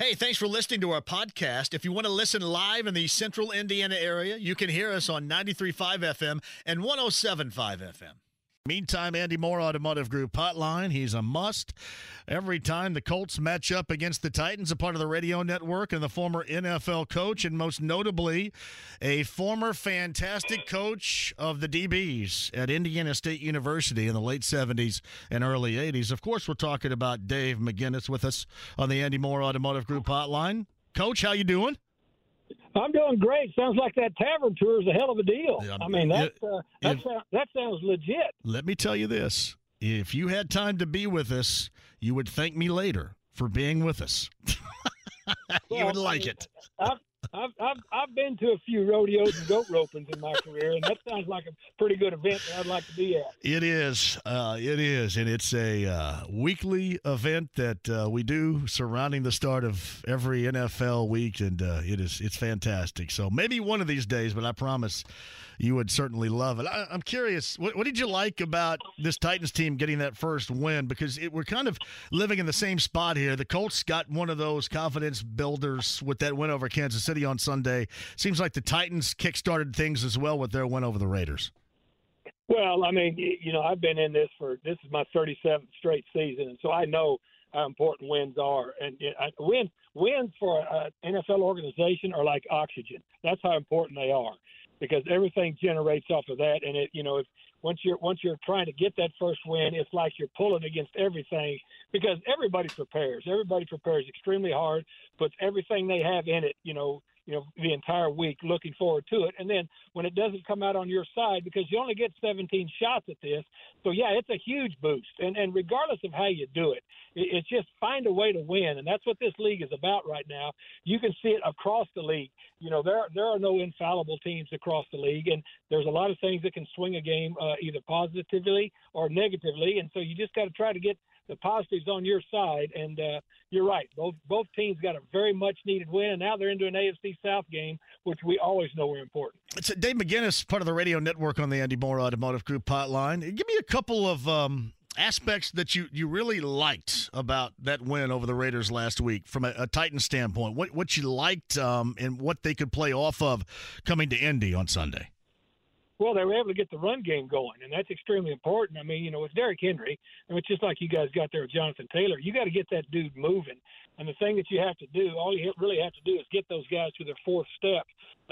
Hey, thanks for listening to our podcast. If you want to listen live in the central Indiana area, you can hear us on 93.5 FM and 107.5 FM. Meantime, Andy Moore Automotive Group hotline. He's a must. Every time the Colts match up against the Titans, a part of the radio network, and the former NFL coach, and most notably, a former fantastic coach of the DBs at Indiana State University in the late 70s and early 80s. Of course, we're talking about Dave McGinnis with us on the Andy Moore Automotive Group hotline. Coach, how you doing? I'm doing great. Sounds like that tavern tour is a hell of a deal. Yeah, I mean, that uh, that, if, sound, that sounds legit. Let me tell you this: if you had time to be with us, you would thank me later for being with us. you would like it. I've, I've, I've, I've been to a few rodeos and goat ropings in my career, and that sounds like a pretty good event that I'd like to be at. It is. Uh, it is. And it's a uh, weekly event that uh, we do surrounding the start of every NFL week, and uh, it is it's fantastic. So maybe one of these days, but I promise you would certainly love it. I, am curious, what, what, did you like about this Titans team getting that first win? Because it, we're kind of living in the same spot here. The Colts got one of those confidence builders with that win over Kansas City on Sunday. Seems like the Titans kickstarted things as well with their win over the Raiders. Well, I mean, you know, I've been in this for this is my 37th straight season, and so I know how important wins are. And win wins for an NFL organization are like oxygen. That's how important they are because everything generates off of that. And it, you know, if once you're once you're trying to get that first win, it's like you're pulling against everything because everybody prepares. Everybody prepares extremely hard, puts everything they have in it. You know, you know, the entire week looking forward to it. And then when it doesn't come out on your side, because you only get 17 shots at this, so yeah, it's a huge boost. And and regardless of how you do it, it's just find a way to win, and that's what this league is about right now. You can see it across the league. You know, there there are no infallible teams across the league, and there's a lot of things that can swing a game uh, either positively or negatively. And so you just got to try to get the positives on your side. And uh, you're right, both both teams got a very much needed win, and now they're into an AFC South game, which we always know are important. It's Dave McGinnis, part of the radio network on the Andy Moore Automotive Group hotline. Give me a couple of um, aspects that you, you really liked about that win over the Raiders last week from a, a Titan standpoint. What what you liked um, and what they could play off of coming to Indy on Sunday. Well, they were able to get the run game going, and that's extremely important. I mean, you know, with Derrick Henry, and it's just like you guys got there with Jonathan Taylor, you got to get that dude moving. And the thing that you have to do, all you really have to do is get those guys to their fourth step,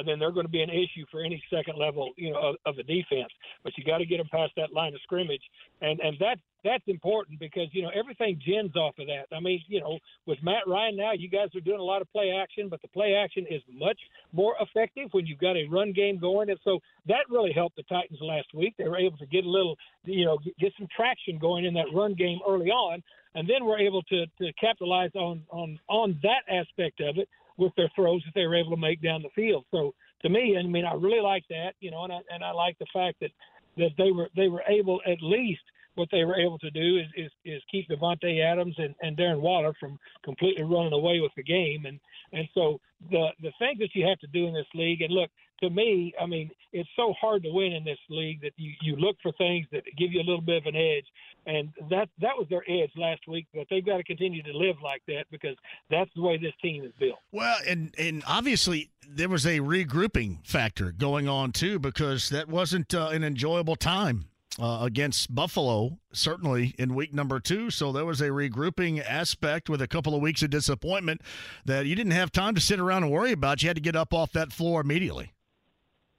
then they're going to be an issue for any second level, you know, of, of the defense. But you got to get them past that line of scrimmage, and and that that's important because you know everything gens off of that. I mean, you know, with Matt Ryan now, you guys are doing a lot of play action, but the play action is much more effective when you've got a run game going, and so that really helped the Titans last week. They were able to get a little, you know, get some traction going in that run game early on, and then we're able to to capitalize on on on that aspect of it with their throws that they were able to make down the field. So to me, I mean, I really like that, you know, and I and I like the fact that that they were they were able at least what they were able to do is is, is keep Davante Adams and, and Darren Waller from completely running away with the game. And and so the the thing that you have to do in this league, and look, to me, I mean, it's so hard to win in this league that you, you look for things that give you a little bit of an edge, and that that was their edge last week. But they've got to continue to live like that because that's the way this team is built. Well, and and obviously there was a regrouping factor going on too because that wasn't uh, an enjoyable time uh, against Buffalo, certainly in week number two. So there was a regrouping aspect with a couple of weeks of disappointment that you didn't have time to sit around and worry about. You had to get up off that floor immediately.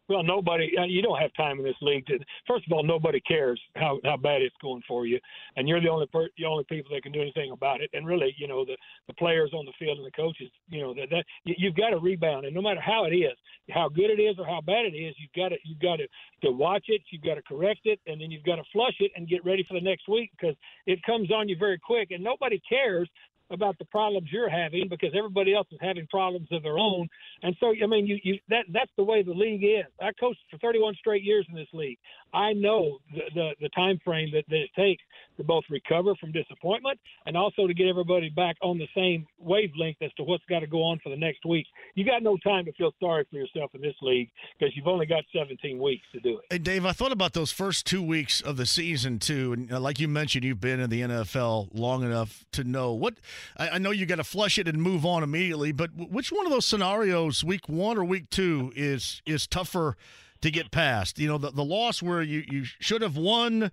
Well, nobody. Uh, you don't have time in this league to. First of all, nobody cares how how bad it's going for you, and you're the only per, the only people that can do anything about it. And really, you know, the the players on the field and the coaches, you know, that that you've got to rebound, and no matter how it is, how good it is or how bad it is, you've got to you've got to to watch it, you've got to correct it, and then you've got to flush it and get ready for the next week because it comes on you very quick, and nobody cares about the problems you're having because everybody else is having problems of their own. And so, I mean, you, you that that's the way the league is. I coached for 31 straight years in this league. I know the the, the time frame that, that it takes to both recover from disappointment and also to get everybody back on the same wavelength as to what's got to go on for the next week. You got no time to feel sorry for yourself in this league because you've only got 17 weeks to do it. Hey, Dave, I thought about those first two weeks of the season too, and uh, like you mentioned, you've been in the NFL long enough to know what. I, I know you got to flush it and move on immediately, but which one of those scenarios, week one or week two, is is tougher? To get past. You know, the, the loss where you, you should have won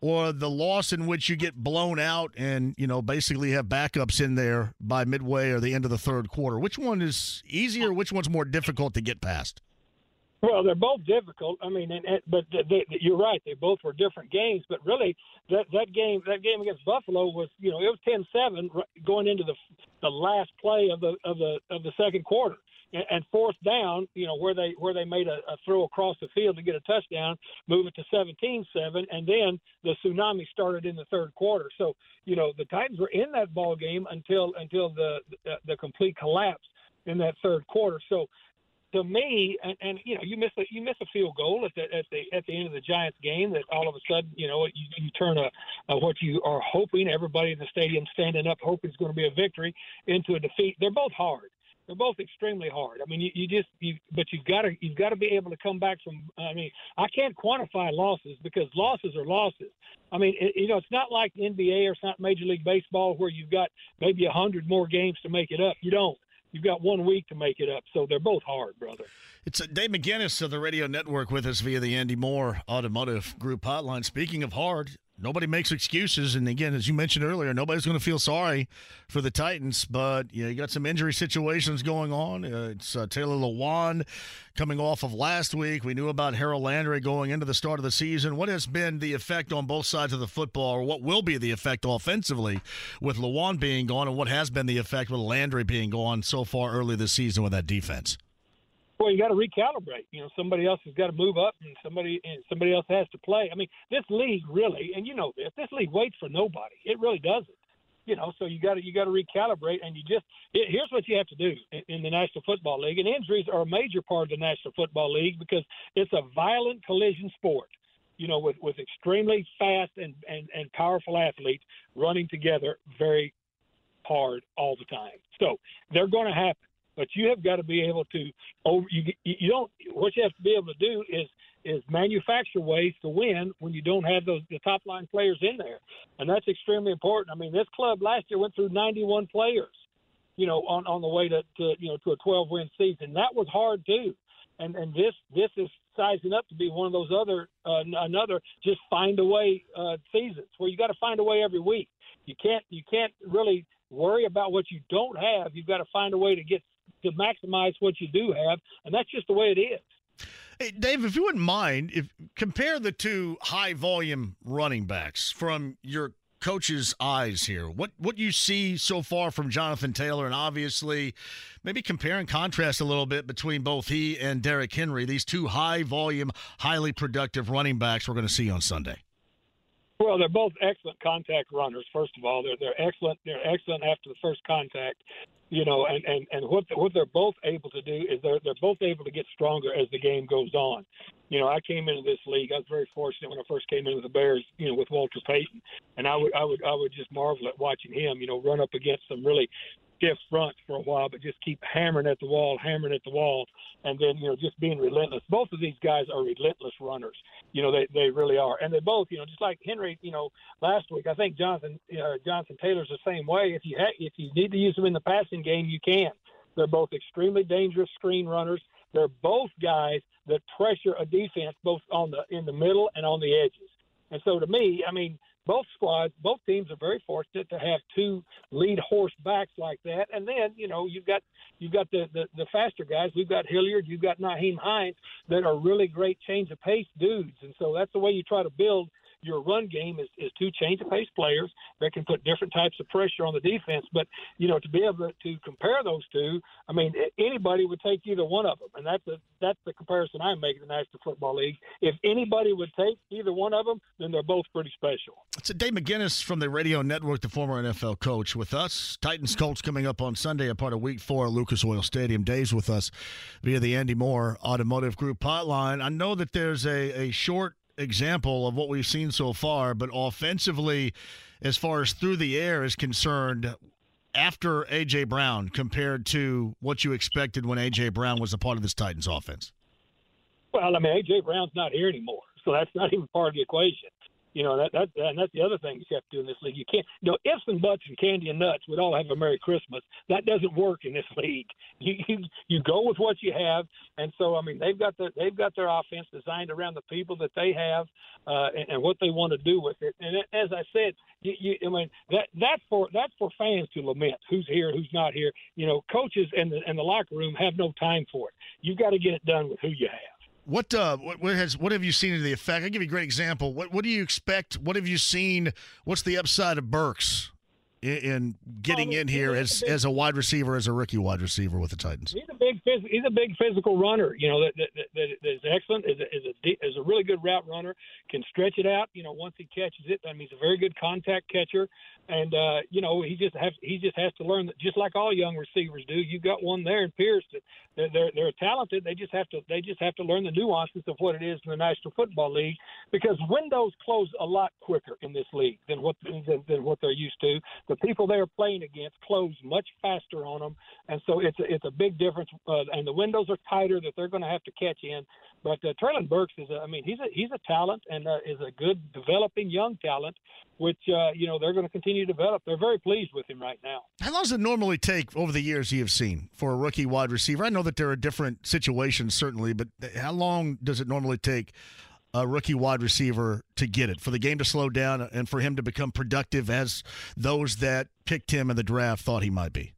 or the loss in which you get blown out and, you know, basically have backups in there by midway or the end of the third quarter. Which one is easier? Which one's more difficult to get past? Well, they're both difficult. I mean, and, and, but they, you're right; they both were different games. But really, that that game, that game against Buffalo was, you know, it was 10-7 going into the the last play of the of the of the second quarter and fourth down, you know, where they where they made a, a throw across the field to get a touchdown, move it to 17-7, and then the tsunami started in the third quarter. So, you know, the Titans were in that ball game until until the the, the complete collapse in that third quarter. So, to me, and, and you know, you miss a you miss a field goal at the at the at the end of the Giants game. That all of a sudden, you know, you, you turn a, a what you are hoping everybody in the stadium standing up hoping is going to be a victory into a defeat. They're both hard they're both extremely hard. I mean, you, you just you, but you've got to you've got to be able to come back from. I mean, I can't quantify losses because losses are losses. I mean, it, you know, it's not like NBA or it's not Major League Baseball where you've got maybe a hundred more games to make it up. You don't. You've got one week to make it up, so they're both hard, brother. It's uh, Dave McGinnis of the Radio Network with us via the Andy Moore Automotive Group hotline. Speaking of hard, nobody makes excuses. And again, as you mentioned earlier, nobody's going to feel sorry for the Titans. But you, know, you got some injury situations going on. Uh, it's uh, Taylor Lewan coming off of last week. We knew about Harold Landry going into the start of the season. What has been the effect on both sides of the football, or what will be the effect offensively with Lewan being gone, and what has been the effect with Landry being gone so far early this season with that defense? Well, you got to recalibrate. You know, somebody else has got to move up, and somebody and somebody else has to play. I mean, this league really, and you know this, this league waits for nobody. It really doesn't. You know, so you got to you got to recalibrate, and you just it, here's what you have to do in, in the National Football League. And injuries are a major part of the National Football League because it's a violent collision sport. You know, with with extremely fast and and and powerful athletes running together very hard all the time. So they're going to happen but you have got to be able to over you you don't what you have to be able to do is is manufacture ways to win when you don't have those the top line players in there, and that's extremely important. I mean, this club last year went through 91 players, you know, on on the way to, to you know to a 12 win season. That was hard too, and and this this is sizing up to be one of those other uh, another just find a way uh, seasons where you got to find a way every week. You can't you can't really worry about what you don't have. You've got to find a way to get to maximize what you do have, and that's just the way it is. Hey, Dave, if you wouldn't mind, if compare the two high volume running backs from your coach's eyes here. What what you see so far from Jonathan Taylor, and obviously, maybe compare and contrast a little bit between both he and Derrick Henry. These two high volume, highly productive running backs we're going to see on Sunday. Well, they're both excellent contact runners. First of all, they're they're excellent. They're excellent after the first contact you know, and and and what what they're both able to do is they're they're both able to get stronger as the game goes on. You know, I came into this league. I was very fortunate when I first came into the Bears. You know, with Walter Payton, and I would I would I would just marvel at watching him. You know, run up against some really stiff fronts for a while, but just keep hammering at the wall, hammering at the wall, and then you know just being relentless. Both of these guys are relentless runners. You know they they really are, and they both you know just like Henry. You know last week I think Jonathan uh, Jonathan Taylor's the same way. If you ha- if you need to use them in the passing game, you can. They're both extremely dangerous screen runners. They're both guys that pressure a defense both on the in the middle and on the edges. And so to me, I mean, both squads, both teams are very fortunate to have two lead horse backs like that. And then, you know, you've got you've got the, the, the faster guys. We've got Hilliard, you've got Nyheim Hines that are really great change of pace dudes. And so that's the way you try to build your run game is, is two change of pace players that can put different types of pressure on the defense. But you know, to be able to compare those two, I mean, anybody would take either one of them, and that's a that's the comparison I'm making in the National Football League. If anybody would take either one of them, then they're both pretty special. It's Dave McGinnis from the Radio Network, the former NFL coach, with us. Titans Colts coming up on Sunday, a part of Week Four Lucas Oil Stadium. Dave's with us via the Andy Moore Automotive Group hotline. I know that there's a, a short example of what we've seen so far, but offensively, as far as through the air is concerned, after A.J. Brown compared to what you expected when A.J. Brown was a part of this Titans offense? Well, I mean, A.J. Brown's not here anymore, so that's not even part of the equation. You know that that and that's the other thing you have to do in this league. You can't, you know, ifs and buts and candy and nuts. We'd all have a Merry Christmas. That doesn't work in this league. You you, you go with what you have, and so I mean they've got the they've got their offense designed around the people that they have uh, and, and what they want to do with it. And as I said, you, you, I mean that that's for that's for fans to lament who's here, who's not here. You know, coaches and the and the locker room have no time for it. You've got to get it done with who you have. What uh, what, has what have you seen in the effect? I'll give you a great example. What what do you expect? What have you seen? What's the upside of Burks in, in getting in here as as a wide receiver, as a rookie wide receiver with the Titans? He's a big he's a big physical runner. You know that that, that, that is excellent. is a, is a is a really good route runner. Can stretch it out. You know once he catches it, I mean he's a very good contact catcher and uh, you know he just has he just has to learn that just like all young receivers do. You've got one there in Pierce that they're, they're they're talented. They just have to they just have to learn the nuances of what it is in the National Football League because windows close a lot quicker in this league than what than, than what they're used to. The people they're playing against close much faster on them, and so it's a, it's a big difference. Uh, and the windows are tighter that they're going to have to catch in. But uh, Treylon Burks is a, I mean he's a he's a talent and uh, is a good developing young talent which uh, you know they're going to continue to develop. They're very pleased with him right now. How long does it normally take over the years you have seen for a rookie wide receiver? I know that there are different situations certainly, but how long does it normally take a rookie wide receiver to get it for the game to slow down and for him to become productive as those that picked him in the draft thought he might be?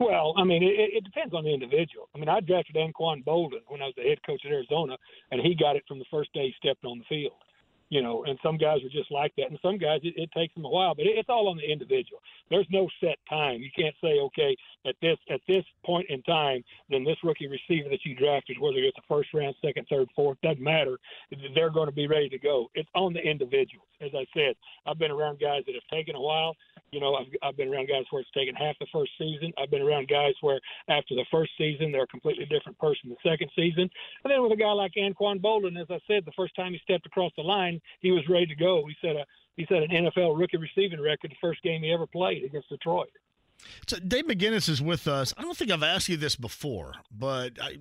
Well, I mean, it, it depends on the individual. I mean, I drafted Anquan Boldin when I was the head coach at Arizona, and he got it from the first day he stepped on the field you know, and some guys are just like that, and some guys it, it takes them a while, but it, it's all on the individual. There's no set time. You can't say, okay, at this at this point in time, then this rookie receiver that you drafted, whether it's a first round, second, third, fourth, doesn't matter. They're going to be ready to go. It's on the individuals. As I said, I've been around guys that have taken a while. You know, I've, I've been around guys where it's taken half the first season. I've been around guys where after the first season they're a completely different person the second season. And then with a guy like Anquan Boldin, as I said, the first time he stepped across the line, he was ready to go. He set a he set an NFL rookie receiving record the first game he ever played against Detroit. So Dave McGinnis is with us. I don't think I've asked you this before, but I,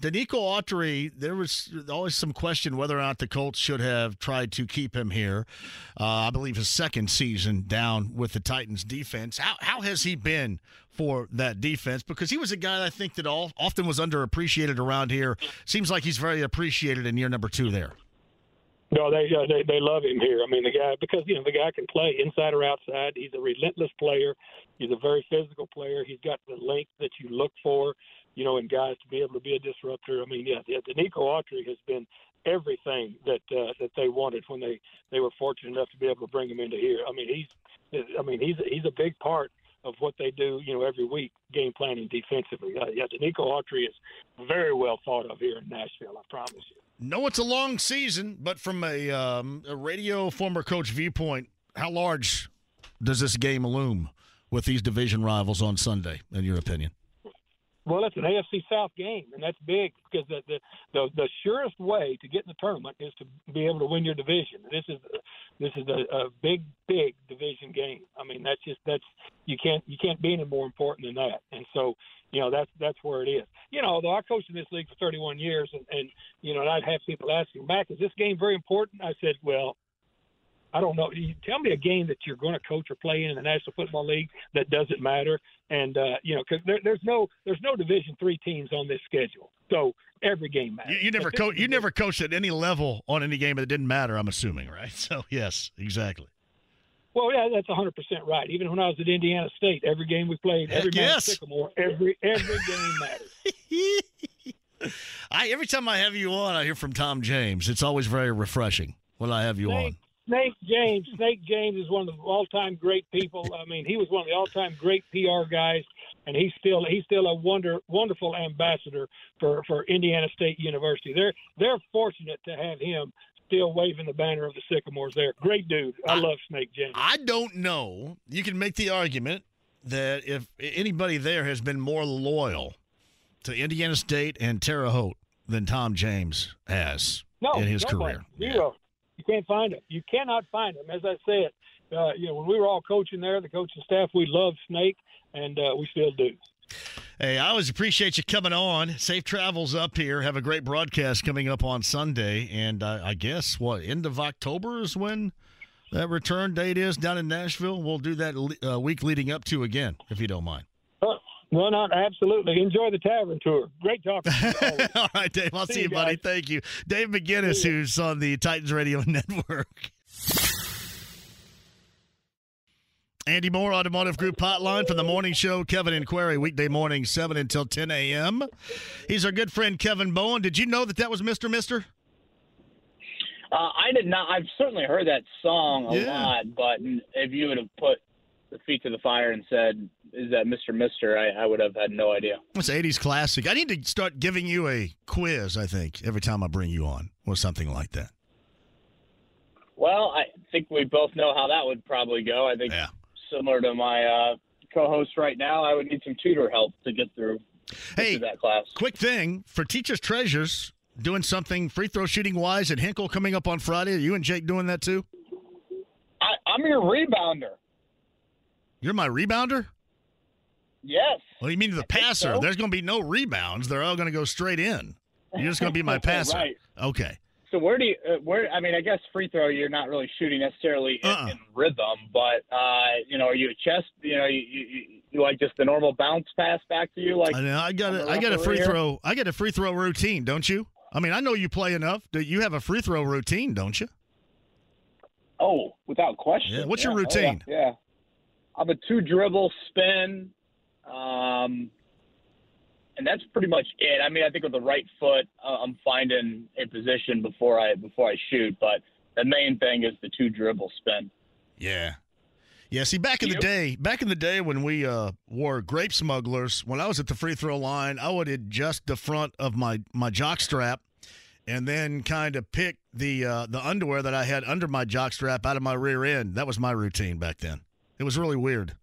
Denico Autry, there was always some question whether or not the Colts should have tried to keep him here. Uh, I believe his second season down with the Titans defense. How, how has he been for that defense? Because he was a guy I think that all, often was underappreciated around here. Seems like he's very appreciated in year number two there. No, they, uh, they they love him here. I mean, the guy because you know the guy can play inside or outside. He's a relentless player. He's a very physical player. He's got the length that you look for, you know, in guys to be able to be a disruptor. I mean, yeah, yeah Nico Autry has been everything that uh, that they wanted when they they were fortunate enough to be able to bring him into here. I mean, he's I mean he's he's a big part of what they do, you know, every week, game planning defensively. Uh, yeah, Nico Autry is very well thought of here in Nashville. I promise you. No, it's a long season, but from a, um, a radio former coach viewpoint, how large does this game loom with these division rivals on Sunday, in your opinion? Well, it's an AFC South game, and that's big because the, the the the surest way to get in the tournament is to be able to win your division. This is this is a, a big, big division game. I mean, that's just that's you can't you can't be any more important than that. And so, you know, that's that's where it is. You know, although I coached in this league for 31 years, and, and you know, and I'd have people asking, "Mac, is this game very important?" I said, "Well, I don't know. You tell me a game that you're going to coach or play in in the National Football League that doesn't matter. And uh, you know, because there, there's no there's no Division three teams on this schedule, so every game matters. You, you never coach. You never coached at any level on any game that didn't matter. I'm assuming, right? So yes, exactly. Well, yeah, that's 100 percent right. Even when I was at Indiana State, every game we played, every yes. Sycamore, every every game matters. I every time I have you on, I hear from Tom James. It's always very refreshing when I have you on. Snake James. Snake James is one of the all-time great people. I mean, he was one of the all-time great PR guys, and he's still he's still a wonder wonderful ambassador for for Indiana State University. They're they're fortunate to have him still waving the banner of the Sycamores there. Great dude. I, I love Snake James. I don't know. You can make the argument that if anybody there has been more loyal to Indiana State and Terre Haute than Tom James has no, in his nobody. career. Zero. You can't find them. You cannot find them. As I said, uh, you know, when we were all coaching there, the coaching staff, we loved Snake, and uh, we still do. Hey, I always appreciate you coming on. Safe travels up here. Have a great broadcast coming up on Sunday, and uh, I guess what end of October is when that return date is down in Nashville. We'll do that uh, week leading up to again, if you don't mind. No, not absolutely. Enjoy the tavern tour. Great talking. All right, Dave. I'll see, see you, buddy. Guys. Thank you, Dave McGinnis, who's on the Titans Radio Network. Andy Moore, Automotive Group Hotline from the morning show. Kevin and Query, weekday morning, 7 until 10 a.m. He's our good friend, Kevin Bowen. Did you know that that was Mr. Mister? Uh, I did not. I've certainly heard that song a yeah. lot, but if you would have put the feet to the fire and said, "Is that Mr. Mister?" I, I would have had no idea. It's '80s classic. I need to start giving you a quiz. I think every time I bring you on, or something like that. Well, I think we both know how that would probably go. I think yeah. similar to my uh, co-host right now, I would need some tutor help to get through. Hey, that class. Quick thing for teachers' treasures, doing something free throw shooting wise at Hinkle coming up on Friday. Are you and Jake doing that too? I, I'm your rebounder. You're my rebounder? Yes. Well, you mean the I passer? So. There's going to be no rebounds. They're all going to go straight in. You're just going to be my passer. right. Okay. So where do you uh, where? I mean, I guess free throw you're not really shooting necessarily in, uh-uh. in rhythm, but uh, you know, are you a chest? You know, you, you, you like just the normal bounce pass back to you? Like I, know, I got a, I got a free here? throw. I got a free throw routine, don't you? I mean, I know you play enough. That you have a free throw routine, don't you? Oh, without question. Yeah. What's yeah. your routine? Oh, yeah. yeah. I'm a two dribble spin, um, and that's pretty much it. I mean, I think with the right foot, uh, I'm finding a position before I before I shoot. But the main thing is the two dribble spin. Yeah. Yeah, see, back in the day, back in the day when we uh, wore grape smugglers, when I was at the free throw line, I would adjust the front of my my jock strap, and then kind of pick the uh, the underwear that I had under my jock strap out of my rear end. That was my routine back then. It was really weird.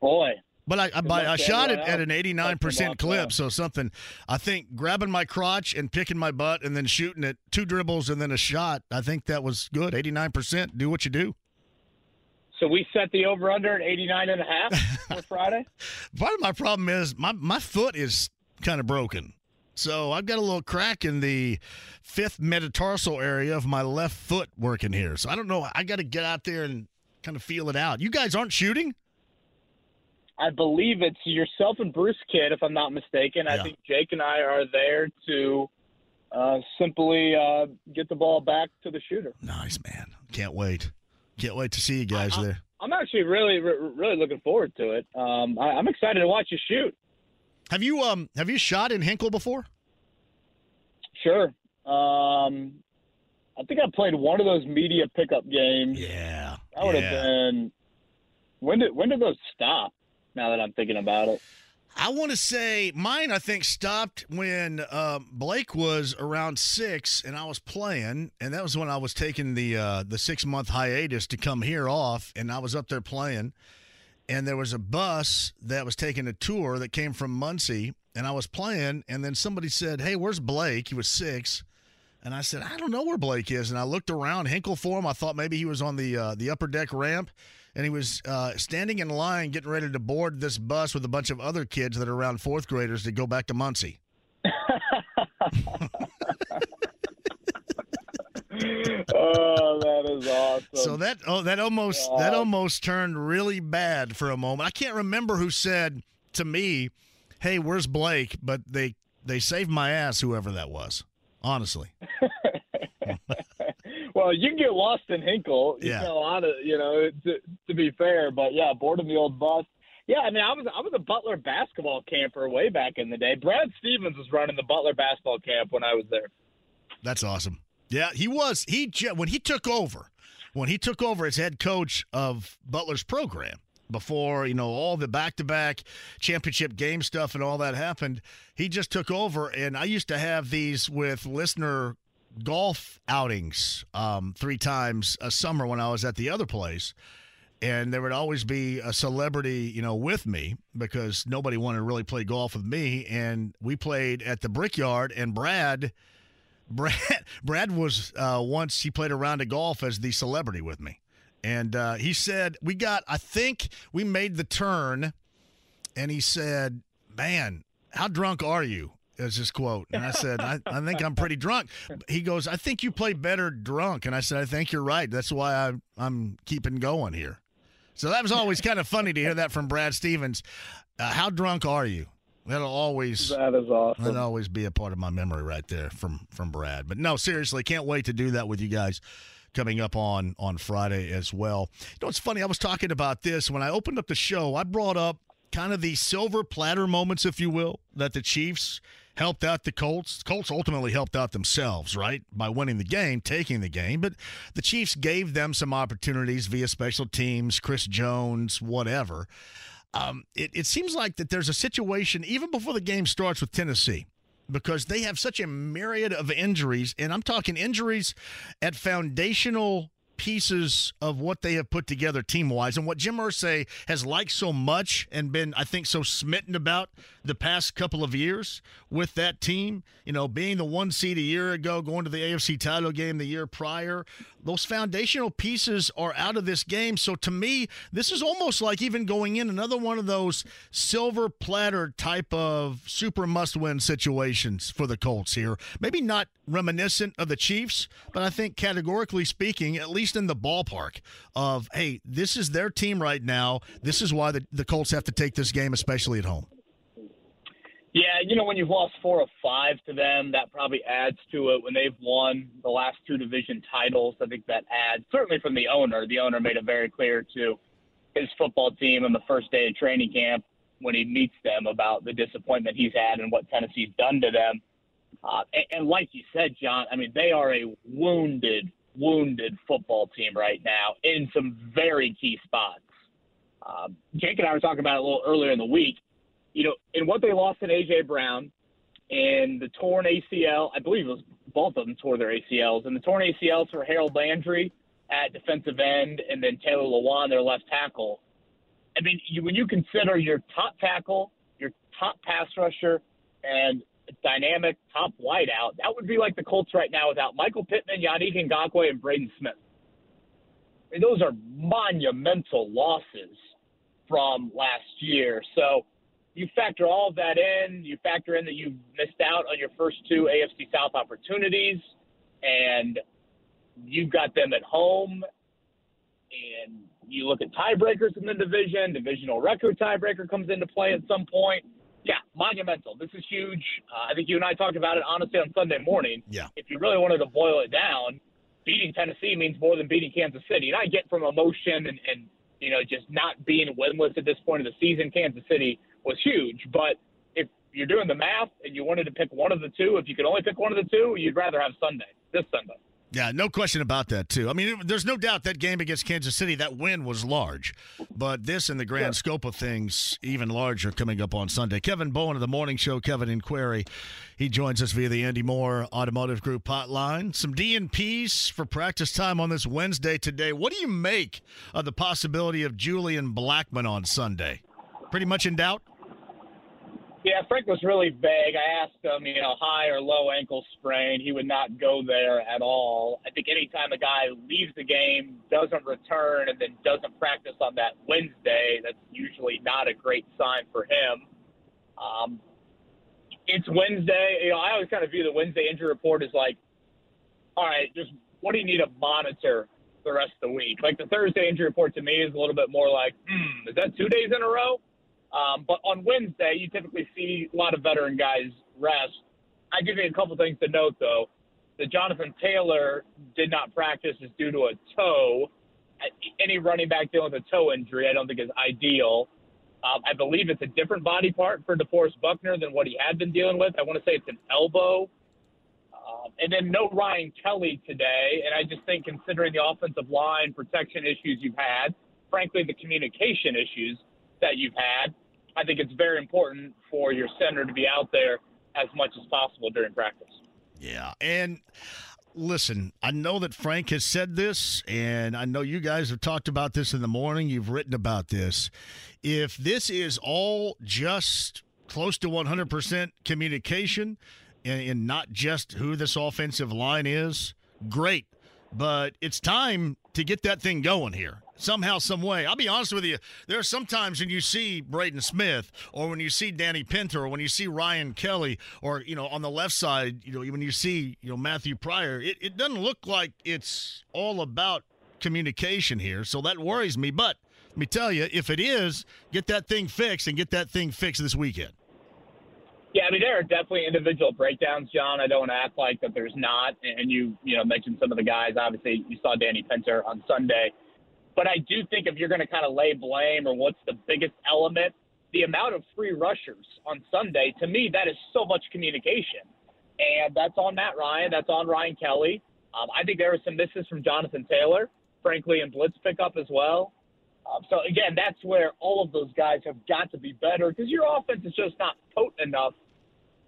Boy. But I, I, I shot it at an 89% clip, so something. I think grabbing my crotch and picking my butt and then shooting it, two dribbles and then a shot, I think that was good. 89%. Do what you do. So we set the over under at 89 and a half for Friday? Part of my problem is my, my foot is kind of broken. So I've got a little crack in the fifth metatarsal area of my left foot working here. So I don't know. I got to get out there and kind of feel it out. You guys aren't shooting? I believe it's yourself and Bruce Kidd, if I'm not mistaken. Yeah. I think Jake and I are there to uh, simply uh, get the ball back to the shooter. Nice, man. Can't wait. Can't wait to see you guys I, there. I'm actually really, really looking forward to it. Um, I, I'm excited to watch you shoot. Have you um have you shot in Hinkle before? Sure. Um, I think I played one of those media pickup games. Yeah, that would yeah. have been. When did when did those stop? Now that I'm thinking about it, I want to say mine. I think stopped when um, Blake was around six, and I was playing, and that was when I was taking the uh, the six month hiatus to come here off, and I was up there playing, and there was a bus that was taking a tour that came from Muncie, and I was playing, and then somebody said, "Hey, where's Blake?" He was six. And I said, I don't know where Blake is. And I looked around Hinkle for him. I thought maybe he was on the uh, the upper deck ramp, and he was uh, standing in line, getting ready to board this bus with a bunch of other kids that are around fourth graders to go back to Muncie. oh, that is awesome. So that oh that almost that almost turned really bad for a moment. I can't remember who said to me, "Hey, where's Blake?" But they they saved my ass, whoever that was honestly. well, you can get lost in Hinkle. You yeah. know, a lot of you know. To, to be fair, but yeah, boarding the old bus. Yeah, I mean, I was I was a Butler basketball camper way back in the day. Brad Stevens was running the Butler basketball camp when I was there. That's awesome. Yeah, he was. He when he took over, when he took over as head coach of Butler's program, before you know all the back-to-back championship game stuff and all that happened he just took over and i used to have these with listener golf outings um, three times a summer when i was at the other place and there would always be a celebrity you know with me because nobody wanted to really play golf with me and we played at the brickyard and brad Brad Brad was uh, once he played a round of golf as the celebrity with me, and uh, he said we got. I think we made the turn, and he said, "Man, how drunk are you?" Is his quote, and I said, I, I think I'm pretty drunk." He goes, "I think you play better drunk," and I said, "I think you're right. That's why I, I'm keeping going here." So that was always kind of funny to hear that from Brad Stevens. Uh, how drunk are you? That'll always that is awesome. that'll always be a part of my memory right there from from Brad. But no, seriously, can't wait to do that with you guys coming up on on Friday as well. You know, it's funny. I was talking about this when I opened up the show. I brought up kind of the silver platter moments, if you will, that the Chiefs helped out the Colts. The Colts ultimately helped out themselves, right, by winning the game, taking the game. But the Chiefs gave them some opportunities via special teams, Chris Jones, whatever. Um, it, it seems like that there's a situation even before the game starts with Tennessee because they have such a myriad of injuries, and I'm talking injuries at foundational pieces of what they have put together team wise and what Jim Irsay has liked so much and been, I think, so smitten about the past couple of years with that team. You know, being the one seed a year ago, going to the AFC title game the year prior, those foundational pieces are out of this game. So to me, this is almost like even going in another one of those silver platter type of super must win situations for the Colts here. Maybe not reminiscent of the Chiefs, but I think categorically speaking, at least in the ballpark of, hey, this is their team right now. This is why the, the Colts have to take this game, especially at home. Yeah, you know, when you've lost four or five to them, that probably adds to it. When they've won the last two division titles, I think that adds, certainly from the owner. The owner made it very clear to his football team on the first day of training camp when he meets them about the disappointment he's had and what Tennessee's done to them. Uh, and, and like you said, John, I mean, they are a wounded, wounded football team right now in some very key spots. Um, Jake and I were talking about it a little earlier in the week you know, in what they lost in AJ Brown and the torn ACL, I believe it was both of them tore their ACLs, and the torn ACLs for Harold Landry at defensive end, and then Taylor Lewan, their left tackle. I mean, you, when you consider your top tackle, your top pass rusher, and dynamic top wideout, that would be like the Colts right now without Michael Pittman, Yannick Ngakoue, and Braden Smith. I mean, those are monumental losses from last year. So you factor all of that in. You factor in that you missed out on your first two AFC South opportunities, and you've got them at home. And you look at tiebreakers in the division, divisional record tiebreaker comes into play at some point. Yeah, monumental. This is huge. Uh, I think you and I talked about it honestly on Sunday morning. Yeah. If you really wanted to boil it down, beating Tennessee means more than beating Kansas City. And I get from emotion and, and you know just not being winless at this point of the season. Kansas City was huge. But if you're doing the math and you wanted to pick one of the two, if you could only pick one of the two, you'd rather have Sunday, this Sunday. Yeah, no question about that, too. I mean, there's no doubt that game against Kansas City, that win was large. But this, in the grand yeah. scope of things, even larger coming up on Sunday. Kevin Bowen of the Morning Show, Kevin and Query, he joins us via the Andy Moore Automotive Group hotline. Some DNPs for practice time on this Wednesday today. What do you make of the possibility of Julian Blackmon on Sunday? Pretty much in doubt? Yeah, Frank was really vague. I asked him, you know, high or low ankle sprain. He would not go there at all. I think anytime a guy leaves the game, doesn't return, and then doesn't practice on that Wednesday, that's usually not a great sign for him. Um, it's Wednesday. You know, I always kind of view the Wednesday injury report as like, all right, just what do you need to monitor the rest of the week? Like the Thursday injury report to me is a little bit more like, hmm, is that two days in a row? Um, but on Wednesday, you typically see a lot of veteran guys rest. I give you a couple things to note, though. The Jonathan Taylor did not practice is due to a toe. Any running back dealing with a toe injury, I don't think is ideal. Um, I believe it's a different body part for DeForest Buckner than what he had been dealing with. I want to say it's an elbow. Um, and then no Ryan Kelly today. And I just think, considering the offensive line protection issues you've had, frankly, the communication issues that you've had, I think it's very important for your center to be out there as much as possible during practice. Yeah. And listen, I know that Frank has said this, and I know you guys have talked about this in the morning. You've written about this. If this is all just close to 100% communication, and, and not just who this offensive line is, great. But it's time to get that thing going here somehow, some way. I'll be honest with you. There are sometimes when you see Braden Smith, or when you see Danny Pinter, or when you see Ryan Kelly, or you know on the left side, you know when you see you know Matthew Pryor, it, it doesn't look like it's all about communication here. So that worries me. But let me tell you, if it is, get that thing fixed and get that thing fixed this weekend. Yeah, I mean there are definitely individual breakdowns, John. I don't want to act like that there's not. And you, you know, mentioned some of the guys. Obviously, you saw Danny Pinter on Sunday. But I do think if you're going to kind of lay blame or what's the biggest element, the amount of free rushers on Sunday, to me, that is so much communication. And that's on Matt Ryan. That's on Ryan Kelly. Um, I think there were some misses from Jonathan Taylor, frankly, in blitz pickup as well. Um, so, again, that's where all of those guys have got to be better because your offense is just not potent enough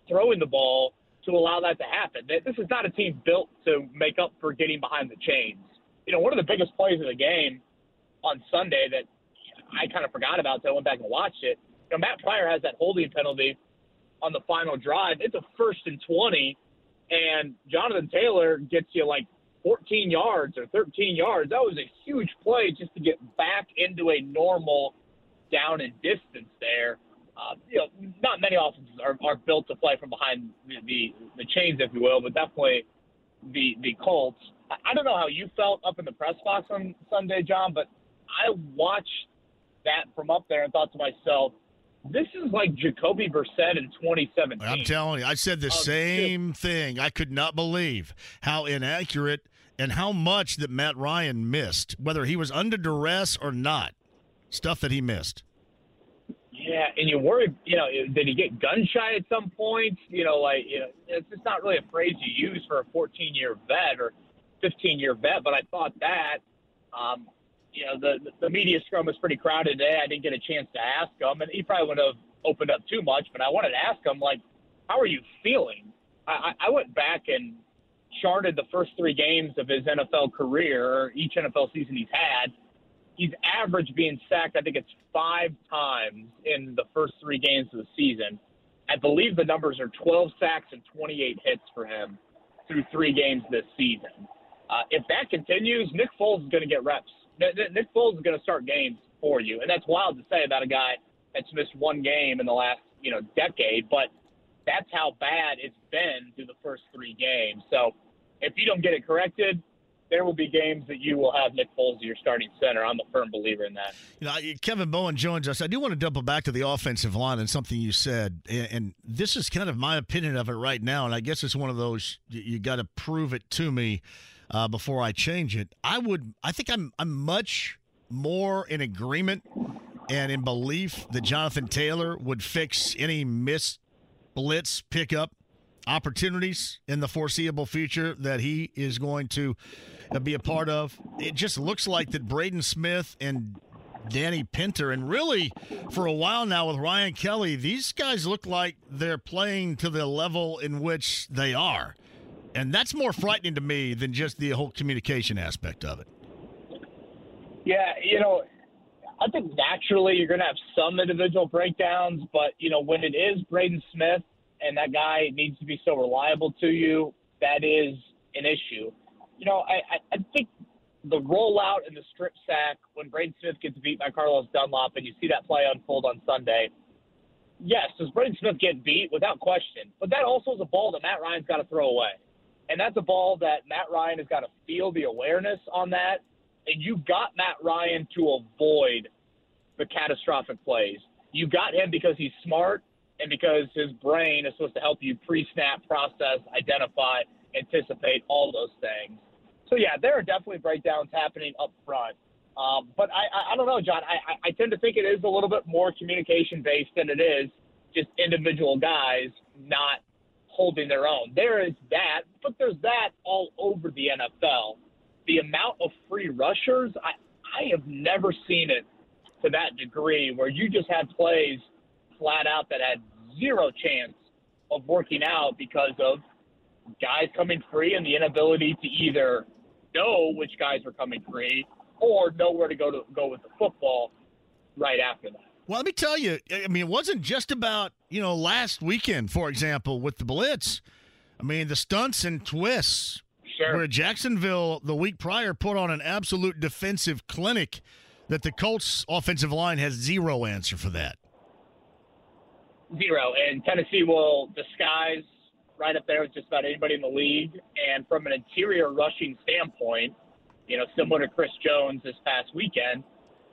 throwing the ball to allow that to happen. This is not a team built to make up for getting behind the chains. You know, one of the biggest plays of the game on Sunday that I kind of forgot about, so I went back and watched it. You know, Matt Pryor has that holding penalty on the final drive. It's a first and 20, and Jonathan Taylor gets you like 14 yards or 13 yards. That was a huge play just to get back into a normal down and distance there. Uh, you know, not many offenses are, are built to play from behind the, the, the chains, if you will, but definitely the the Colts. I, I don't know how you felt up in the press box on Sunday, John, but I watched that from up there and thought to myself, this is like Jacoby Brissett in 2017. I'm telling you, I said the oh, same thing. I could not believe how inaccurate and how much that Matt Ryan missed, whether he was under duress or not. Stuff that he missed. Yeah, and you worry, you know, did he get gun shy at some point? You know, like, you know, it's just not really a phrase you use for a 14 year vet or 15 year vet, but I thought that. Um, you know, the the media scrum was pretty crowded today. I didn't get a chance to ask him, and he probably wouldn't have opened up too much. But I wanted to ask him, like, how are you feeling? I, I went back and charted the first three games of his NFL career, each NFL season he's had. He's averaged being sacked, I think it's five times in the first three games of the season. I believe the numbers are 12 sacks and 28 hits for him through three games this season. Uh, if that continues, Nick Foles is going to get reps Nick Foles is going to start games for you, and that's wild to say about a guy that's missed one game in the last you know decade. But that's how bad it's been through the first three games. So if you don't get it corrected, there will be games that you will have Nick Foles as your starting center. I'm a firm believer in that. You know, Kevin Bowen joins us. I do want to double back to the offensive line and something you said, and this is kind of my opinion of it right now. And I guess it's one of those you got to prove it to me uh, before I change it. I would. I think I'm. I'm much more in agreement and in belief that Jonathan Taylor would fix any missed blitz pickup opportunities in the foreseeable future that he is going to uh, be a part of. It just looks like that Braden Smith and Danny Pinter, and really for a while now with Ryan Kelly, these guys look like they're playing to the level in which they are. And that's more frightening to me than just the whole communication aspect of it. Yeah, you know, I think naturally you're going to have some individual breakdowns, but, you know, when it is Braden Smith and that guy needs to be so reliable to you, that is an issue. You know, I, I think the rollout and the strip sack when Braden Smith gets beat by Carlos Dunlap and you see that play unfold on Sunday, yes, does Braden Smith get beat? Without question. But that also is a ball that Matt Ryan's got to throw away. And that's a ball that Matt Ryan has got to feel the awareness on that. And you got Matt Ryan to avoid the catastrophic plays. You got him because he's smart and because his brain is supposed to help you pre snap, process, identify, anticipate, all those things. So, yeah, there are definitely breakdowns happening up front. Um, but I, I, I don't know, John. I, I tend to think it is a little bit more communication based than it is just individual guys not holding their own. There is that, but there's that all over the NFL. The amount of free rushers, I, I have never seen it to that degree where you just had plays flat out that had zero chance of working out because of guys coming free and the inability to either know which guys are coming free or know where to go to go with the football right after that. Well, let me tell you, I mean, it wasn't just about, you know, last weekend, for example, with the Blitz. I mean, the stunts and twists. Sure. Where Jacksonville the week prior put on an absolute defensive clinic that the Colts offensive line has zero answer for that. Zero. And Tennessee will disguise right up there with just about anybody in the league. And from an interior rushing standpoint, you know, similar to Chris Jones this past weekend,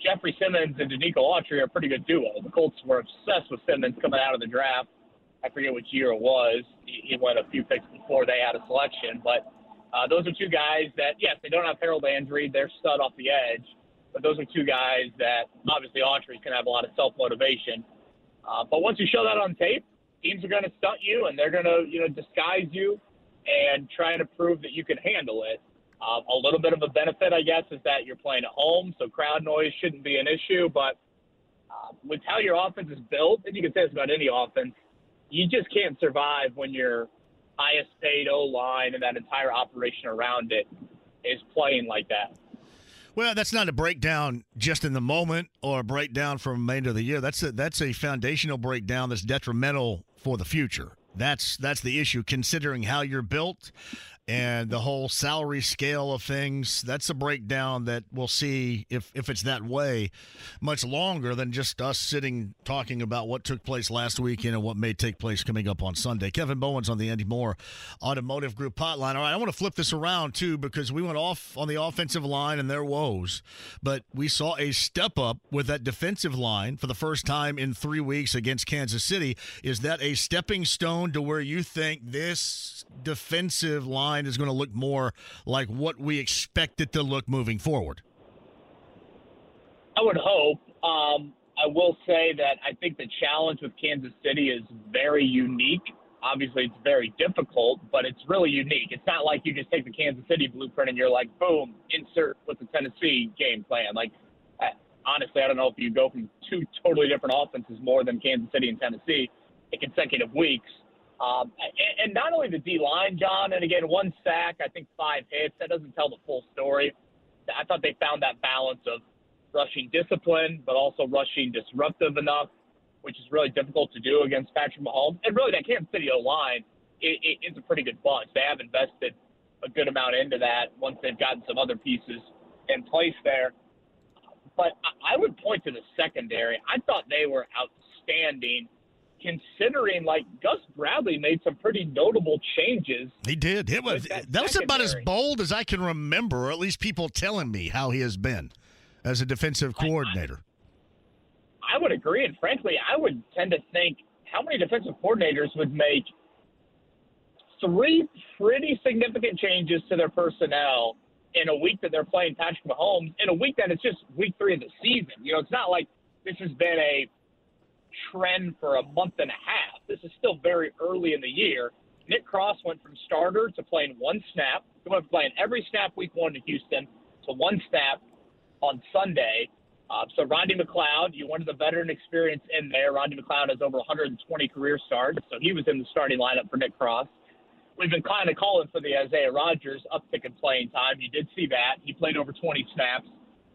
Jeffery Simmons and Denico Autry are a pretty good duo. The Colts were obsessed with Simmons coming out of the draft. I forget which year it was. He went a few picks before they had a selection. But uh, those are two guys that, yes, they don't have Harold Landry. They're stud off the edge. But those are two guys that obviously Autry's going to have a lot of self motivation. Uh, but once you show that on tape, teams are going to stunt you and they're going to, you know, disguise you and trying to prove that you can handle it. Uh, a little bit of a benefit, I guess, is that you're playing at home, so crowd noise shouldn't be an issue. But uh, with how your offense is built, and you can say this about any offense, you just can't survive when your highest paid O line and that entire operation around it is playing like that. Well, that's not a breakdown just in the moment or a breakdown for the remainder of the year. That's a, that's a foundational breakdown that's detrimental for the future. That's that's the issue. Considering how you're built, and the whole salary scale of things that's a breakdown that we'll see if if it's that way much longer than just us sitting talking about what took place last weekend and what may take place coming up on Sunday. Kevin Bowen's on the Andy Mohr Automotive Group hotline. All right, I want to flip this around too because we went off on the offensive line and their woes, but we saw a step up with that defensive line for the first time in 3 weeks against Kansas City. Is that a stepping stone to where you think this defensive line line is going to look more like what we expect it to look moving forward? I would hope. Um, I will say that I think the challenge with Kansas City is very unique. Obviously, it's very difficult, but it's really unique. It's not like you just take the Kansas City blueprint and you're like, boom, insert with the Tennessee game plan. Like, honestly, I don't know if you go from two totally different offenses more than Kansas City and Tennessee in consecutive weeks. Um, and, and not only the D line, John, and again, one sack, I think five hits. That doesn't tell the full story. I thought they found that balance of rushing discipline, but also rushing disruptive enough, which is really difficult to do against Patrick Mahomes. And really, that Kansas City O line it, it, it's a pretty good bunch. They have invested a good amount into that once they've gotten some other pieces in place there. But I would point to the secondary. I thought they were outstanding considering like Gus Bradley made some pretty notable changes. He did. It was that, that was about as bold as I can remember, or at least people telling me how he has been as a defensive coordinator. I, I would agree, and frankly, I would tend to think how many defensive coordinators would make three pretty significant changes to their personnel in a week that they're playing Patrick Mahomes, in a week that it's just week three of the season. You know, it's not like this has been a trend for a month and a half. This is still very early in the year. Nick Cross went from starter to playing one snap. He went from playing every snap week one to Houston to one snap on Sunday. Uh, so Rodney McLeod, you wanted the veteran experience in there. Rodney McLeod has over 120 career starts, so he was in the starting lineup for Nick Cross. We've been kind of calling for the Isaiah Rodgers uptick in playing time. You did see that. He played over 20 snaps,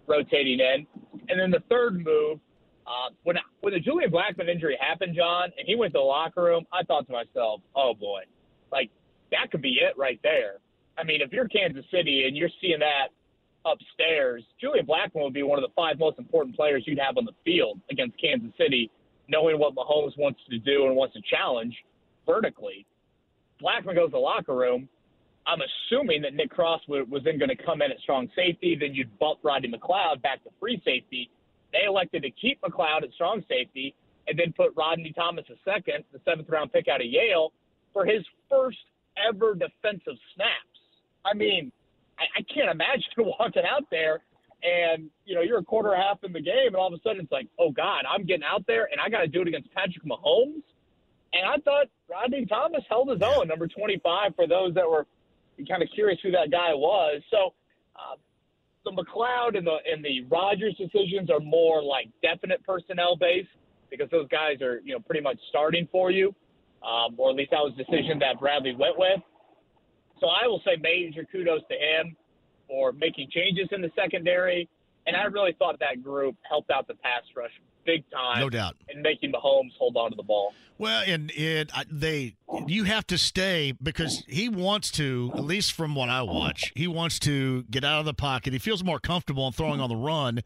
rotating in. And then the third move uh, when when the Julian Blackmon injury happened, John, and he went to the locker room, I thought to myself, "Oh boy, like that could be it right there." I mean, if you're Kansas City and you're seeing that upstairs, Julian Blackmon would be one of the five most important players you'd have on the field against Kansas City, knowing what Mahomes wants to do and wants to challenge vertically. Blackmon goes to the locker room. I'm assuming that Nick Cross was then going to come in at strong safety. Then you'd bump Rodney McLeod back to free safety they elected to keep McLeod at strong safety and then put Rodney Thomas a second, the seventh round pick out of Yale, for his first ever defensive snaps. I mean, I, I can't imagine walking out there and you know you're a quarter half in the game, and all of a sudden it's like, oh God, I'm getting out there and I got to do it against Patrick Mahomes. And I thought Rodney Thomas held his own, number 25, for those that were kind of curious who that guy was. So uh, the McLeod and the and the Rodgers decisions are more like definite personnel based because those guys are you know pretty much starting for you, um, or at least that was the decision that Bradley went with. So I will say major kudos to him for making changes in the secondary, and I really thought that group helped out the pass rush big time. No doubt. And making Mahomes hold on to the ball. Well, and it they you have to stay because he wants to, at least from what I watch, he wants to get out of the pocket. He feels more comfortable in throwing on the run,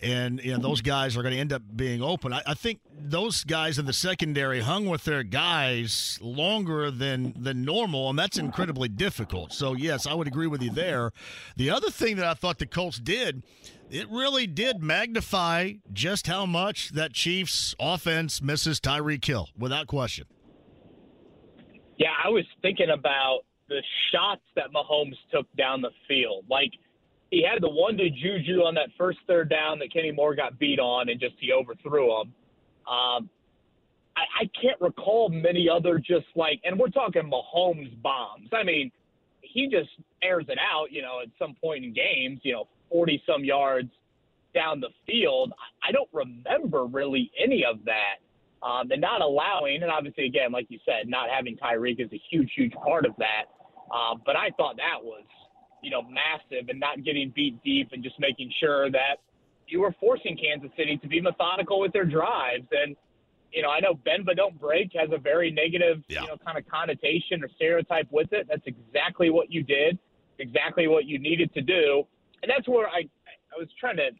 and you know, those guys are going to end up being open. I, I, think those guys in the secondary hung with their guys longer than than normal, and that's incredibly difficult. So yes, I would agree with you there. The other thing that I thought the Colts did it really did magnify just how much that Chiefs offense misses Tyreek Hill, without question. Yeah, I was thinking about the shots that Mahomes took down the field. Like he had the one to Juju on that first third down that Kenny Moore got beat on, and just he overthrew him. Um, I, I can't recall many other just like, and we're talking Mahomes bombs. I mean, he just airs it out, you know, at some point in games, you know, 40 some yards down the field. I don't remember really any of that. Um, and not allowing, and obviously, again, like you said, not having Tyreek is a huge, huge part of that. Um, but I thought that was, you know, massive and not getting beat deep and just making sure that you were forcing Kansas City to be methodical with their drives. And, you know, I know bend but don't break has a very negative, yeah. you know, kind of connotation or stereotype with it. That's exactly what you did, exactly what you needed to do and that's where I I was trying to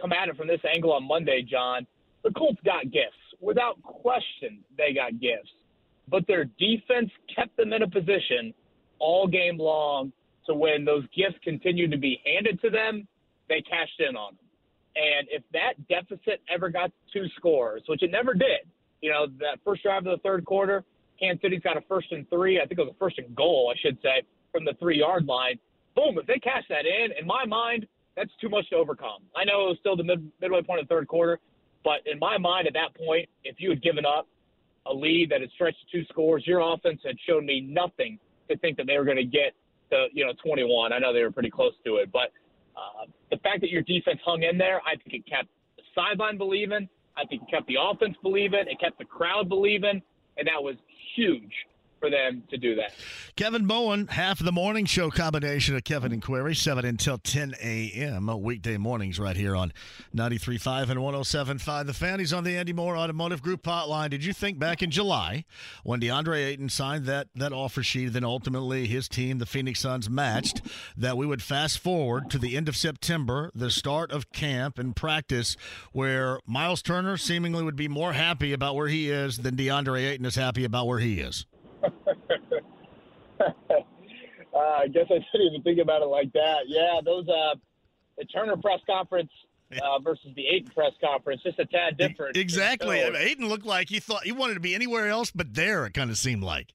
come at it from this angle on Monday, John. The Colts got gifts. Without question, they got gifts. But their defense kept them in a position all game long to when those gifts continued to be handed to them, they cashed in on them. And if that deficit ever got to two scores, which it never did, you know, that first drive of the third quarter, Kansas City's got a first and three. I think it was a first and goal, I should say, from the three yard line boom, if they cash that in, in my mind, that's too much to overcome. I know it was still the mid, midway point of the third quarter, but in my mind, at that point, if you had given up a lead that had stretched to two scores, your offense had shown me nothing to think that they were going to get the you know 21. I know they were pretty close to it, but uh, the fact that your defense hung in there, I think it kept the sideline believing. I think it kept the offense believing. It kept the crowd believing, and that was huge for them to do that. Kevin Bowen, half of the morning show combination of Kevin and Query, 7 until 10 a.m. Uh, weekday mornings right here on 93.5 and 107.5. The fan, he's on the Andy Mohr Automotive Group hotline. Did you think back in July when DeAndre Ayton signed that, that offer sheet, then ultimately his team, the Phoenix Suns, matched, that we would fast forward to the end of September, the start of camp and practice, where Myles Turner seemingly would be more happy about where he is than DeAndre Ayton is happy about where he is? uh, I guess I didn't even think about it like that. Yeah, those uh, the Turner press conference uh, versus the Ayton press conference, just a tad different. Exactly. So, looked like he thought he wanted to be anywhere else but there. It kind of seemed like.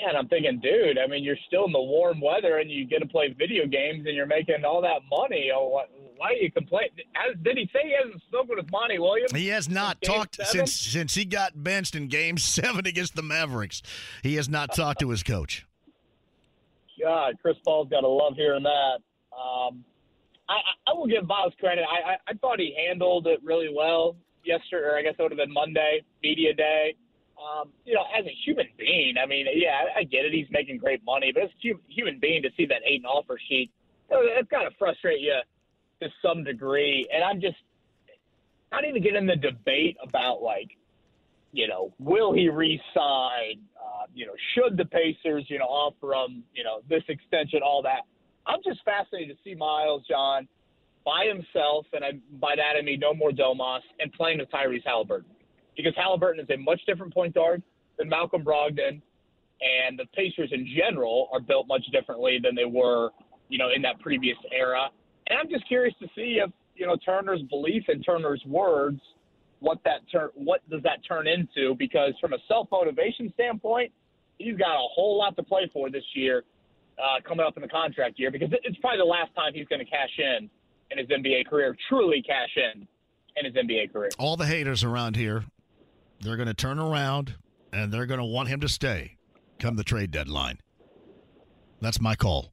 Yeah, and I'm thinking, dude. I mean, you're still in the warm weather, and you get to play video games, and you're making all that money. Oh, what, why are you complaining? Did he say he hasn't spoken with Monty Williams? He has not talked seven? since since he got benched in Game Seven against the Mavericks. He has not talked to his coach. God, Chris Paul's got to love hearing that. Um, I, I will give Myles credit. I, I, I thought he handled it really well yesterday, or I guess it would have been Monday, media day. Um, you know, as a human being, I mean, yeah, I, get it. He's making great money, but as a human being, to see that Ayton offer sheet, it's got to frustrate you to some degree. And I'm just not even getting in the debate about like, you know, will he resign? Uh, you know, should the Pacers, you know, offer him, you know, this extension, all that. I'm just fascinated to see Miles John by himself, and I, by that I mean no more Domas, and playing with Tyrese Halliburton. Because Halliburton is a much different point guard than Malcolm Brogdon, and the Pacers in general are built much differently than they were, you know, in that previous era. And I'm just curious to see if you know Turner's belief and Turner's words, what that turn, what does that turn into? Because from a self motivation standpoint, he's got a whole lot to play for this year, uh, coming up in the contract year. Because it's probably the last time he's going to cash in in his NBA career, truly cash in in his NBA career. All the haters around here, they're going to turn around and they're going to want him to stay come the trade deadline. That's my call.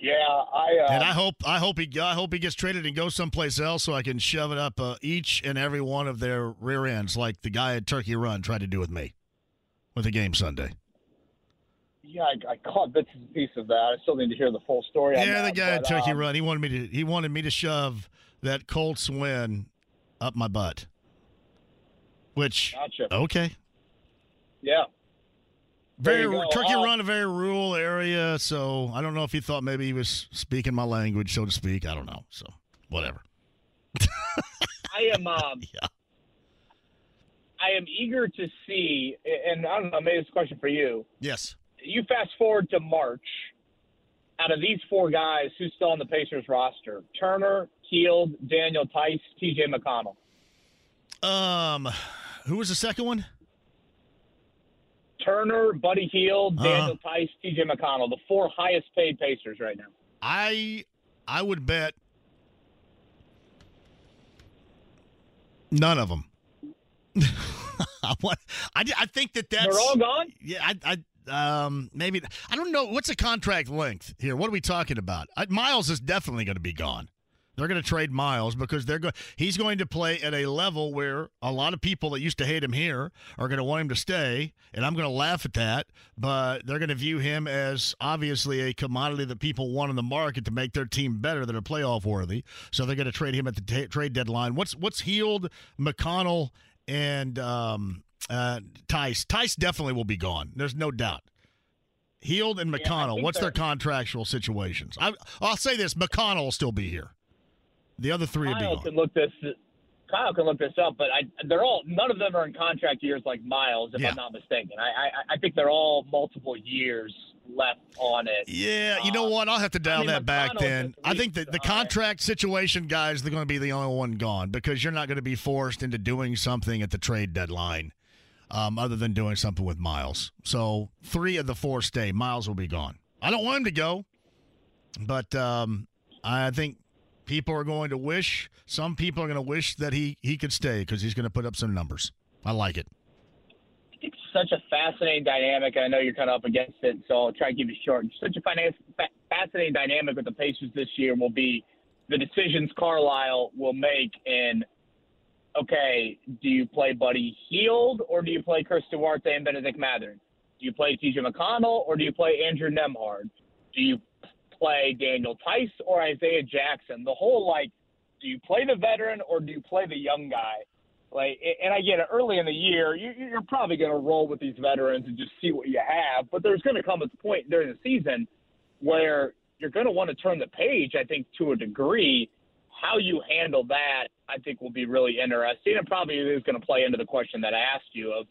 Yeah, I uh, and I hope I hope he I hope he gets traded and goes someplace else so I can shove it up uh, each and every one of their rear ends like the guy at Turkey Run tried to do with me with the game Sunday. Yeah, I, I caught bits and pieces of that. I still need to hear the full story. Yeah, that, the guy but, at Turkey um, Run he wanted me to he wanted me to shove that Colts win up my butt. Which Gotcha. okay, Yeah. Very. Turkey run a very rural area, so I don't know if he thought maybe he was speaking my language, so to speak. I don't know. So whatever. I am. Um, Yeah. I am eager to see, and I don't know. Maybe it's a question for you. Yes. You fast forward to March. Out of these four guys, who's still on the Pacers roster? Turner, Hield, Daniel Theis, T.J. McConnell. Um, who was the second one? Turner, Buddy Hield, Uh-huh. Daniel Theis, T.J. McConnell, the four highest paid Pacers right now. I I would bet none of them. I, want- I, I think that that's They're all gone. yeah. I, I um maybe I don't know what's the contract length here. What are we talking about? I, Myles is definitely going to be gone. They're going to trade Myles because they're going. He's going to play at a level where a lot of people that used to hate him here are going to want him to stay, and I'm going to laugh at that. But they're going to view him as obviously a commodity that people want in the market to make their team better, that are playoff worthy. So they're going to trade him at the ta trade deadline. What's what's Hield, McConnell, and um, uh, Theis? Theis definitely will be gone. There's no doubt. Hield and McConnell. think what's their contractual situations? I, I'll say this: McConnell will still be here. The other three will be Kyle gone. can look this. Kyle can look this up, but I, they're all none of them are in contract years like Myles, if Yeah. I'm not mistaken. I, I I think they're all multiple years left on it. Yeah, you know Uh, what? I'll have to dial mean, that back then. I think that the contract situation, guys, they're going to be the only one gone because you're not going to be forced into doing something at the trade deadline um, other than doing something with Myles. So three of the four stay. Myles will be gone. I don't want him to go, but um, I think people are going to wish, some people are going to wish that he, he could stay because he's going to put up some numbers. I like it. It's such a fascinating dynamic. I know you're kind of up against it, so I'll try to keep it short. Such a finance, fa- fascinating dynamic with the Pacers this year will be the decisions Carlisle will make in. Okay, do you play Buddy Hield or do you play Chris Duarte and Bennedict Mathurin? Do you play T.J. McConnell or do you play Andrew Nembhard? Do you play Daniel Theis or Isaiah Jackson? The whole like, do you play the veteran or do you play the young guy? Like, and I get it. Early in the year, you, you're probably going to roll with these veterans and just see what you have. But there's going to come a point during the season where you're going to want to turn the page. I think to a degree, how you handle that, I think, will be really interesting. And probably is going to play into the question that I asked you of,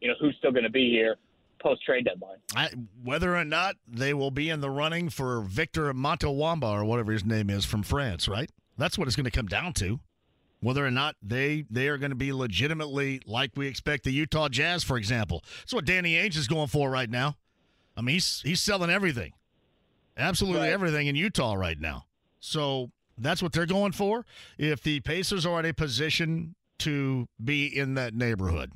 you know, who's still going to be here post trade deadline. I, whether or not they will be in the running for Victor Montawamba or whatever his name is from France, right? That's what it's going to come down to. Whether or not they they are going to be legitimately like we expect the Utah Jazz, for example. That's what Danny Ainge is going for right now. I mean, he's he's selling everything, absolutely Right. everything in Utah right now. So that's what they're going for. If the Pacers are in a position to be in that neighborhood,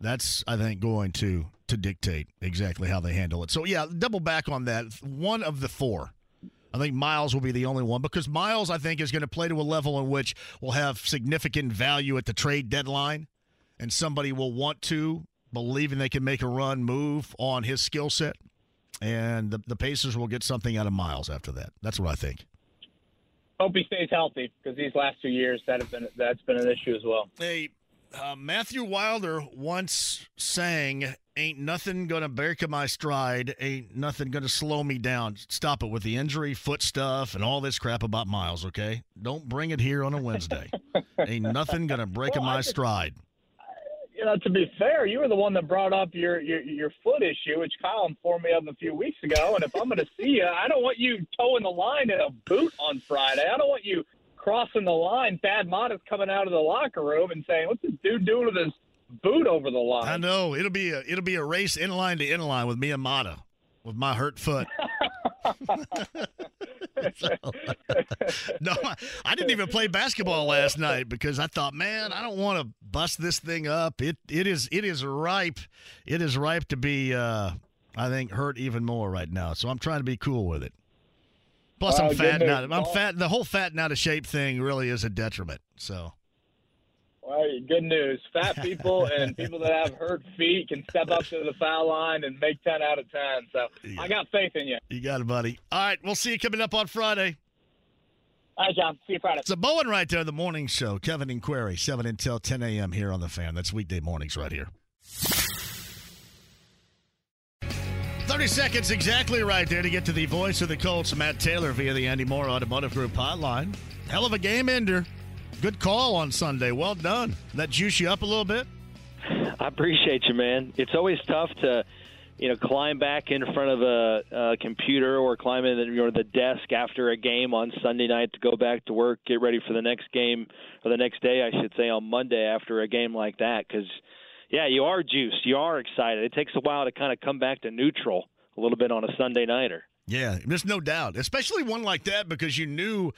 that's I think going to to dictate exactly how they handle it. So yeah, double back on that. One of the four. I think Myles will be the only one because Myles I think is going to play to a level in which will have significant value at the trade deadline and somebody will want to believing they can make a run move on his skill set and the, the Pacers will get something out of Myles after that. That's what I think. Hope he stays healthy because these last two years that have been that's been an issue as well. Hey, uh, Matthew Wilder once sang, "Ain't nothing gonna break my stride. Ain't nothing gonna slow me down." Stop it with the injury, foot stuff, and all this crap about Myles. Okay, don't bring it here on a Wednesday. Ain't nothing gonna break Well, my just- stride. you know, to be fair, you were the one that brought up your, your your foot issue, which Kyle informed me of a few weeks ago. And if I'm going to see you, I don't want you toeing the line in a boot on Friday. I don't want you crossing the line. Thad Matta is coming out of the locker room and saying, "What's this dude doing with his boot over the line?" I know it'll be a it'll be a race in line to in line with me and Matta with my hurt foot. So, no, I, I didn't even play basketball last night because I thought, man, I don't want to bust this thing up. It it is it is ripe. It is ripe to be, uh, I think, hurt even more right now. So I'm trying to be cool with it. Plus, I'm good fat now. I'm oh. fat. The whole fat and out of shape thing really is a detriment. So Well, good news. Fat people and people that have hurt feet can step up to the foul line and make 10 out of 10. So I got faith in you. you got it, buddy. All right, we'll see you coming up on Friday. All right, John. See you Friday. It's a Bowen right there, the morning show. Kevin and Query, 7 until 10 a.m. here on The Fan. That's weekday mornings right here. 30 seconds exactly right there to get to the voice of the Colts, Matt Taylor, via the Andy Mohr Automotive Group hotline. Hell of a game ender. Good call on Sunday. Well done. That juice you up a little bit? I appreciate you, man. It's always tough to – you know, climb back in front of a, a computer or climb in the, you know, the desk after a game on Sunday night to go back to work, get ready for the next game or the next day, I should say, on Monday after a game like that. Because, yeah, you are juiced, you are excited. It takes a while to kind of come back to neutral a little bit on a Sunday nighter. Yeah, there's no doubt, especially one like that because you knew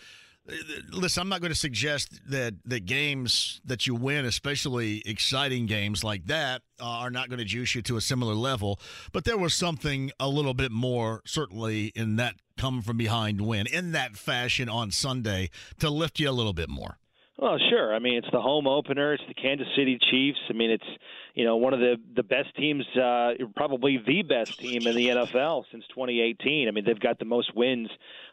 listen, I'm not going to suggest that the games that you win, especially exciting games like that, uh, are not going to juice you to a similar level. But there was something a little bit more, certainly, in that come from behind win in that fashion on Sunday to lift you a little bit more. Well, sure. I mean, it's the home opener. It's the Kansas City Chiefs. I mean, it's you know one of the the best teams, uh, probably the best team in the NFL since 2018. I mean, they've got the most wins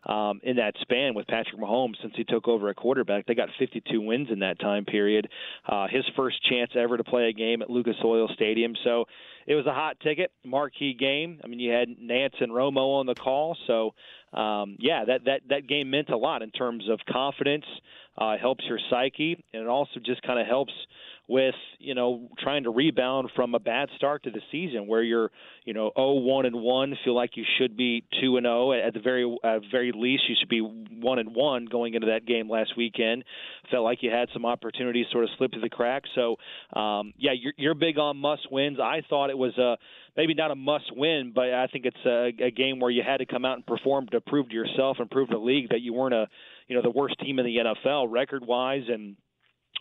um, in that span with Patrick Mahomes since he took over at quarterback. They got 52 wins in that time period. Uh, his first chance ever to play a game at Lucas Oil Stadium. So it was a hot ticket, marquee game. I mean, you had Nance and Romo on the call, so um, yeah, that that that game meant a lot in terms of confidence. Uh, helps your psyche, and it also just kind of helps with you know trying to rebound from a bad start to the season where you're you know 0-1 and 1 feel like you should be 2 and 0 at the very at very least you should be 1 and 1 going into that game last weekend. Felt like you had some opportunities sort of slip through the cracks. So um yeah you're you're big on must wins. I thought it was a maybe not a must win but I think it's a, a game where you had to come out and perform to prove to yourself and prove to the league that you weren't a you know the worst team in the NFL record wise and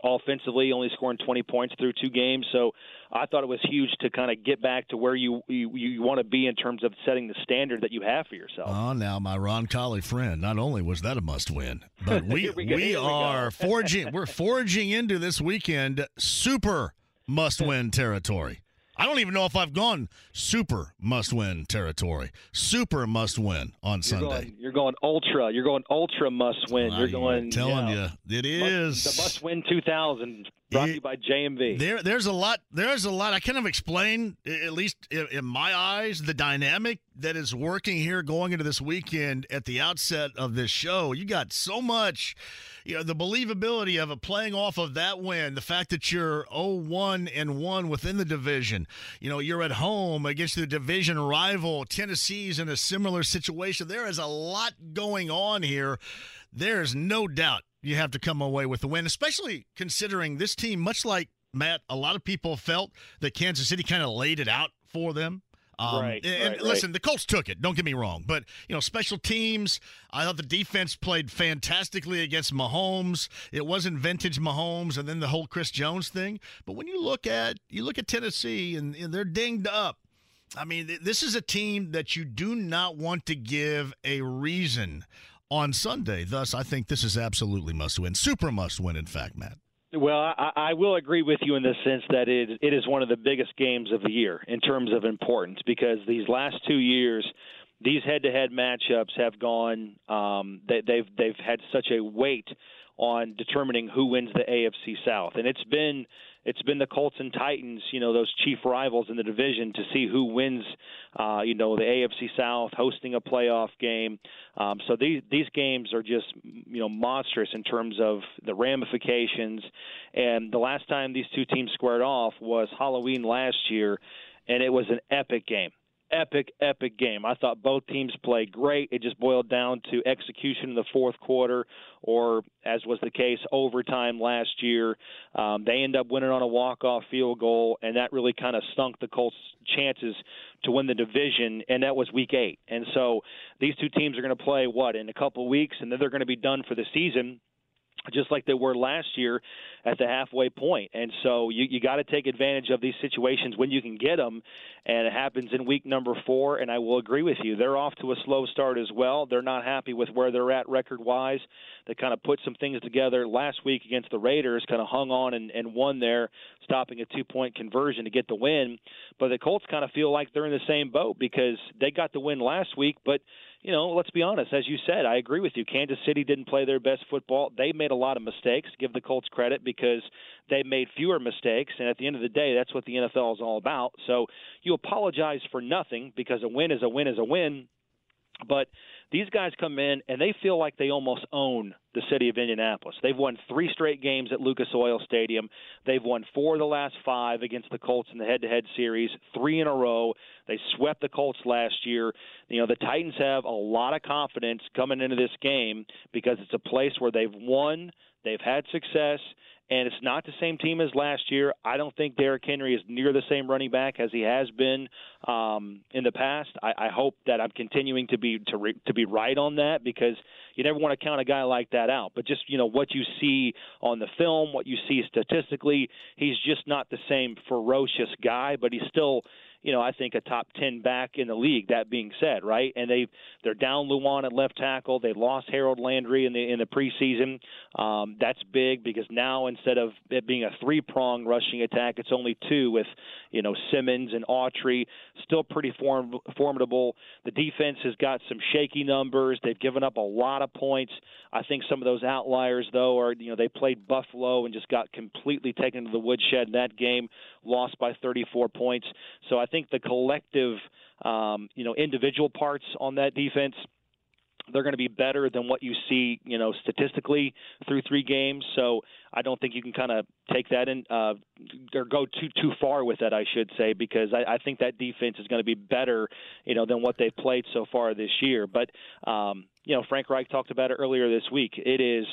offensively, only scoring 20 points through two games. So I thought it was huge to kind of get back to where you you, you want to be in terms of setting the standard that you have for yourself. Oh, now my Ron Roncalli friend. Not only was that a must-win, but we we, we are forging we're forging into this weekend super must-win territory. I don't even know if I've gone super must win territory. Super must win on you're Sunday. Going, you're going ultra. You're going ultra must win. You're going. telling you, it is must, the must win 2000 brought to you by JMV. There, there's a lot. There's a lot. I kind of explain, at least in my eyes, the dynamic that is working here going into this weekend. At the outset of this show, you got so much you know, the believability of it playing off of that win, the fact that you're 0-1 and 1 within the division. You know, you're at home against the division rival. Tennessee's in a similar situation. There is a lot going on here. There is no doubt you have to come away with the win, especially considering this team, much like Matt, a lot of people felt that Kansas City kind of laid it out for them. Um, right, and, right, listen, right. the Colts took it. Don't get me wrong, but you know, special teams. I thought the defense played fantastically against Mahomes. It wasn't vintage Mahomes, and then the whole Chris Jones thing. But when you look at you look at Tennessee, and, and they're dinged up. I mean, this is a team that you do not want to give a reason on Sunday. Thus, I think this is absolutely must win, super must win. In fact, Matt. Well, I, I will agree with you in the sense that it it is one of the biggest games of the year in terms of importance because these last two years, these head-to-head matchups have gone. Um, they, they've they've had such a weight on determining who wins the AFC South, and it's been it's been the Colts and Titans, you know, those chief rivals in the division to see who wins, uh, you know, the AFC South, hosting a playoff game. Um, so these these games are just, you know, monstrous in terms of the ramifications. And the last time these two teams squared off was Halloween last year, and it was an epic game epic, epic game. I thought both teams played great. It just boiled down to execution in the fourth quarter, or as was the case, overtime last year. Um, they end up winning on a walk-off field goal, and that really kind of stunk the Colts' chances to win the division, and that was Week Eight. And so these two teams are going to play what in a couple weeks, and then they're going to be done for the season just like they were last year at the halfway point. And so you, you got to take advantage of these situations when you can get them. And it happens in week number four. And I will agree with you. They're off to a slow start as well. They're not happy with where they're at record wise. They kind of put some things together last week against the Raiders, kind of hung on and, and won there, stopping a two point conversion to get the win. But the Colts kind of feel like they're in the same boat because they got the win last week, but you know, let's be honest. As you said, I agree with you. Kansas City didn't play their best football. They made a lot of mistakes. Give the Colts credit because they made fewer mistakes. And at the end of the day, that's what the NFL is all about. So you apologize for nothing because a win is a win is a win. But these guys come in and they feel like they almost own the city of Indianapolis. They've won three straight games at Lucas Oil Stadium. They've won four of the last five against the Colts in the head-to-head series, three in a row. They swept the Colts last year. You know, the Titans have a lot of confidence coming into this game because it's a place where they've won, they've had success, and it's not the same team as last year. I don't think Derrick Henry is near the same running back as he has been um, in the past. I, I hope that I'm continuing to be to re, to be right on that because you never want to count a guy like that out. But just you know what you see on the film, what you see statistically, he's just not the same ferocious guy, but he's still you know, I think a top 10 back in the league. That being said, right? And they they're down Lewan at left tackle. They lost Harold Landry in the in the preseason. Um, that's big because now instead of it being a three prong rushing attack, it's only two with you know Simmons and Autry. Still pretty form, formidable. The defense has got some shaky numbers. They've given up a lot of points. I think some of those outliers though are you know they played Buffalo and just got completely taken to the woodshed in that game, lost by 34 points. So I think the collective, um, you know, individual parts on that defense they're going to be better than what you see, you know, statistically through three games. So I don't think you can kind of take that in uh, or go too too far with that, I should say, because I, I think that defense is going to be better, you know, than what they've played so far this year. But um, you know, Frank Reich talked about it earlier this week. It is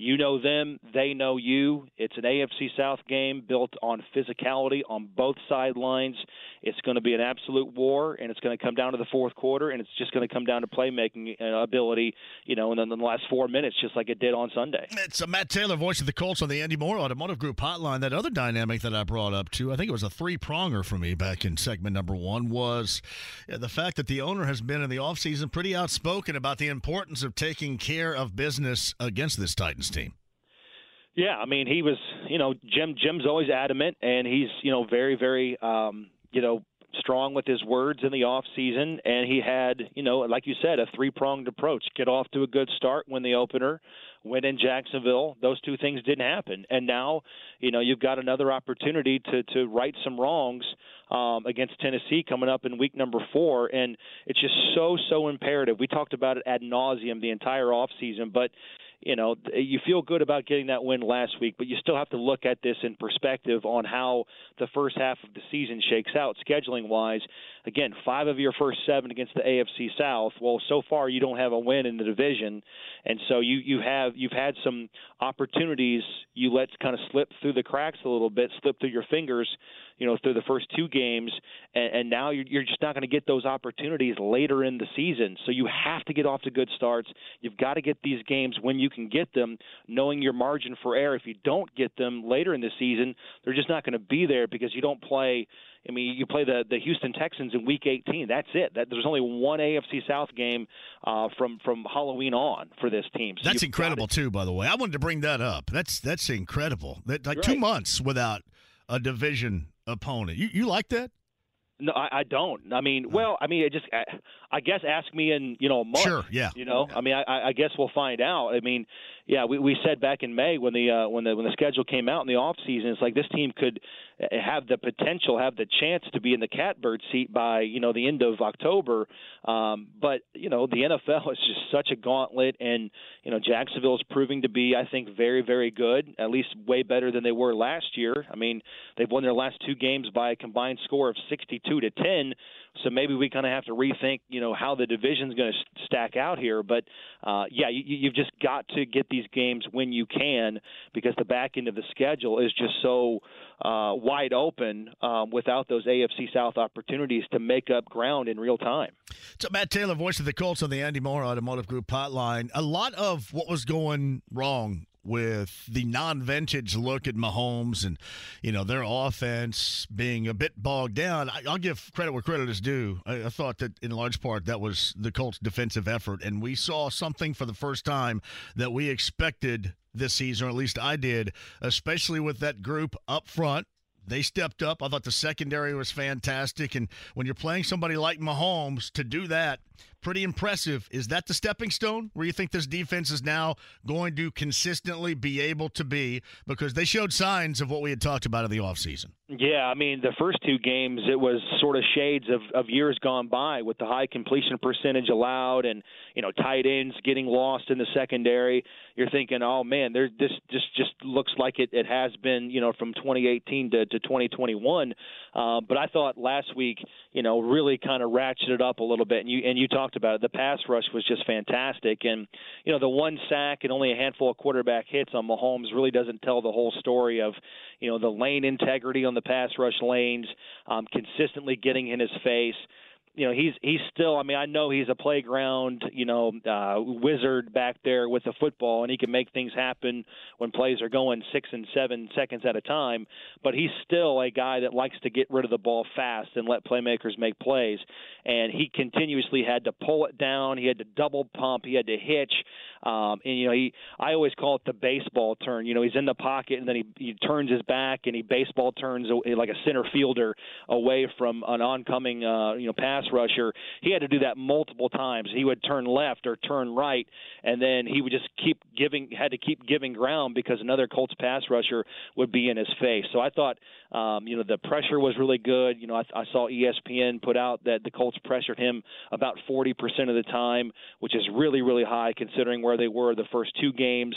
you know them, they know you. It's an AFC South game built on physicality on both sidelines. It's going to be an absolute war, and it's going to come down to the fourth quarter, and it's just going to come down to playmaking uh, ability, you know, and then the last four minutes, just like it did on Sunday. It's a Matt Taylor, voice of the Colts on the Andy Mohr Automotive Group hotline. That other dynamic that I brought up, too, I think it was a three pronger for me back in segment number one, was the fact that the owner has been in the offseason pretty outspoken about the importance of taking care of business against this Titans team. Yeah, I mean, he was, you know, Jim. Jim's always adamant, and he's, you know, very, very, um, you know, strong with his words in the off season. And he had, you know, like you said, a three pronged approach: get off to a good start, win the opener, win in Jacksonville. Those two things didn't happen, and now, you know, you've got another opportunity to to right some wrongs um, against Tennessee coming up in week number four, and it's just so so imperative. We talked about it ad nauseum the entire off season, but you know, you feel good about getting that win last week, but you still have to look at this in perspective on how the first half of the season shakes out scheduling wise. Again, five of your first seven against the AFC South. Well, so far you don't have a win in the division, and so you you have you've had some opportunities you let kind of slip through the cracks a little bit, slip through your fingers you know, through the first two games, and, and now you're, you're just not going to get those opportunities later in the season. So you have to get off to good starts. You've got to get these games when you can get them, knowing your margin for error. If you don't get them later in the season, they're just not going to be there because you don't play. I mean, you play the the Houston Texans in Week 18. That's it. That, there's only one AFC South game uh, from from Halloween on for this team. So that's incredible too. By the way, I wanted to bring that up. That's that's incredible. That like right. two months without a division opponent. You you like that? No, I, I don't. I mean, oh. well, I mean, it just. I, I guess ask me in you know a month. Sure. Yeah. You know, I mean, I, I guess we'll find out. I mean, yeah, we, we said back in May when the uh, when the when the schedule came out in the off season, it's like this team could uh, have the potential, have the chance to be in the catbird seat by you know the end of October. Um, but you know the NFL is just such a gauntlet, and you know Jacksonville is proving to be, I think, very very good, at least way better than they were last year. I mean, they've won their last two games by a combined score of 62 to 10. So maybe we kind of have to rethink, you know, how the division's going to stack out here. But uh, yeah, you, you've just got to get these games when you can because the back end of the schedule is just so uh, wide open um, without those AFC South opportunities to make up ground in real time. So Matt Taylor, voice of the Colts on the Andy Mohr Automotive Group hotline. A lot of what was going wrong with the non-vintage look at Mahomes and you know their offense being a bit bogged down. I, will give credit where credit is due. I, I, thought that in large part that was the Colts' defensive effort, and we saw something for the first time that we expected this season, or at least I did, especially with that group up front. They stepped up. I thought the secondary was fantastic, and when you're playing somebody like Mahomes, to do that pretty impressive. Is that the stepping stone where you think this defense is now going to consistently be able to be? Because they showed signs of what we had talked about in the offseason. Yeah, I mean, the first two games, it was sort of shades of, of years gone by with the high completion percentage allowed and, you know, tight ends getting lost in the secondary. You're thinking, oh, man, there, this just, just looks like it, it has been, you know, from 2018 to, to 2021. Uh, but I thought last week, you know, really kind of ratcheted up a little bit. And you, and you talked about it. The pass rush was just fantastic. And, you know, the one sack and only a handful of quarterback hits on Mahomes really doesn't tell the whole story of, you know, the lane integrity on the pass rush lanes, um, consistently getting in his face you know he's he's still I mean I know he's a playground you know uh, wizard back there with the football and he can make things happen when plays are going six and seven seconds at a time. But he's still a guy that likes to get rid of the ball fast and let playmakers make plays. And he continuously had to pull it down. He had to double pump. He had to hitch. Um, and you know he I always call it the baseball turn. You know he's in the pocket and then he, he turns his back and he baseball turns like a center fielder away from an oncoming uh, you know pass pass rusher, he had to do that multiple times. He would turn left or turn right, and then he would just keep giving, had to keep giving ground because another Colts pass rusher would be in his face. So I thought, um, you know, the pressure was really good. You know, I, I saw ESPN put out that the Colts pressured him about 40% of the time, which is really, really high considering where they were the first two games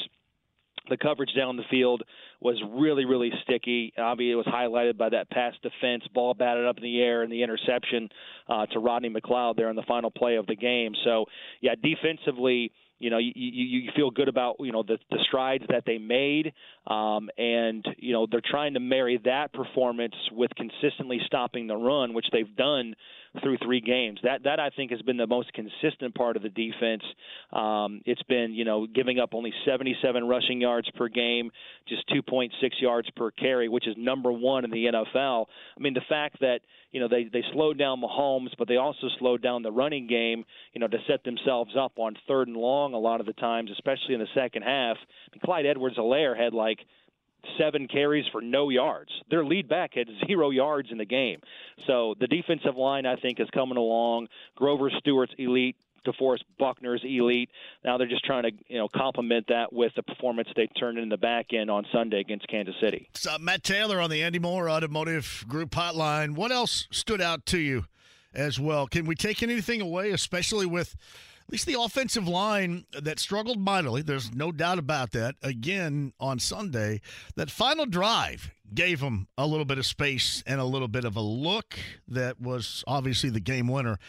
the coverage down the field was really, really sticky. Obviously, it was highlighted by that pass defense, ball batted up in the air, and the interception uh, to Rodney McLeod there in the final play of the game. So, yeah, defensively, you know, you, you, you feel good about you know the, the strides that they made, um, and you know they're trying to marry that performance with consistently stopping the run, which they've done through three games. That that I think has been the most consistent part of the defense. Um, it's been you know giving up only 77 rushing yards per game, just 2.6 yards per carry, which is number one in the NFL. I mean the fact that you know they they slowed down Mahomes, but they also slowed down the running game, you know, to set themselves up on third and long a lot of the times, especially in the second half. I mean, Clyde Edwards-Helaire had like seven carries for no yards. Their lead back had zero yards in the game. So the defensive line, I think, is coming along. Grover Stewart's elite. DeForest Buckner's elite. Now they're just trying to, you know, complement that with the performance they turned in the back end on Sunday against Kansas City. So, Matt Taylor on the Andy Mohr Automotive Group hotline. What else stood out to you as well? Can we take anything away, especially with at least the offensive line that struggled mightily. There's no doubt about that. Again on Sunday, that final drive gave them a little bit of space and a little bit of a look that was obviously the game winner.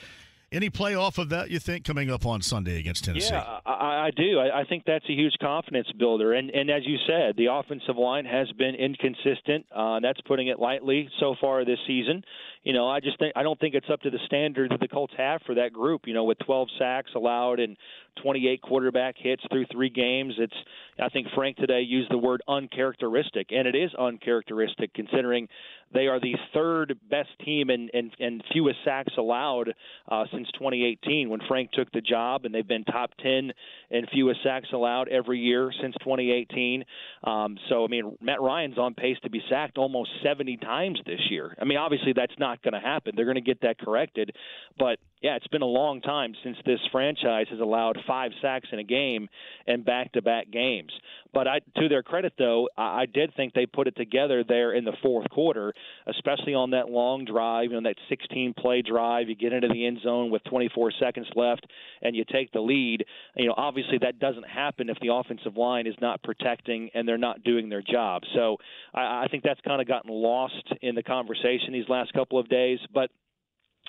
Any play off of that you think coming up on Sunday against Tennessee? Yeah, I, I do. I, I think that's a huge confidence builder, and and as you said, the offensive line has been inconsistent. Uh, that's putting it lightly so far this season you know, I just think I don't think it's up to the standard that the Colts have for that group. You know, with 12 sacks allowed and 28 quarterback hits through three games, it's I think Frank today used the word uncharacteristic, and it is uncharacteristic considering they are the third best team and and, and fewest sacks allowed uh, since 2018 when Frank took the job, and they've been top 10 and fewest sacks allowed every year since 2018. Um, so I mean, Matt Ryan's on pace to be sacked almost 70 times this year. I mean, obviously that's not not going to happen. They're going to get that corrected. But yeah, it's been a long time since this franchise has allowed five sacks in a game and back-to-back games. But I, to their credit, though, I, I did think they put it together there in the fourth quarter, especially on that long drive, you know, that 16-play drive. You get into the end zone with 24 seconds left, and you take the lead. You know, obviously that doesn't happen if the offensive line is not protecting and they're not doing their job. So I, I think that's kind of gotten lost in the conversation these last couple of days. But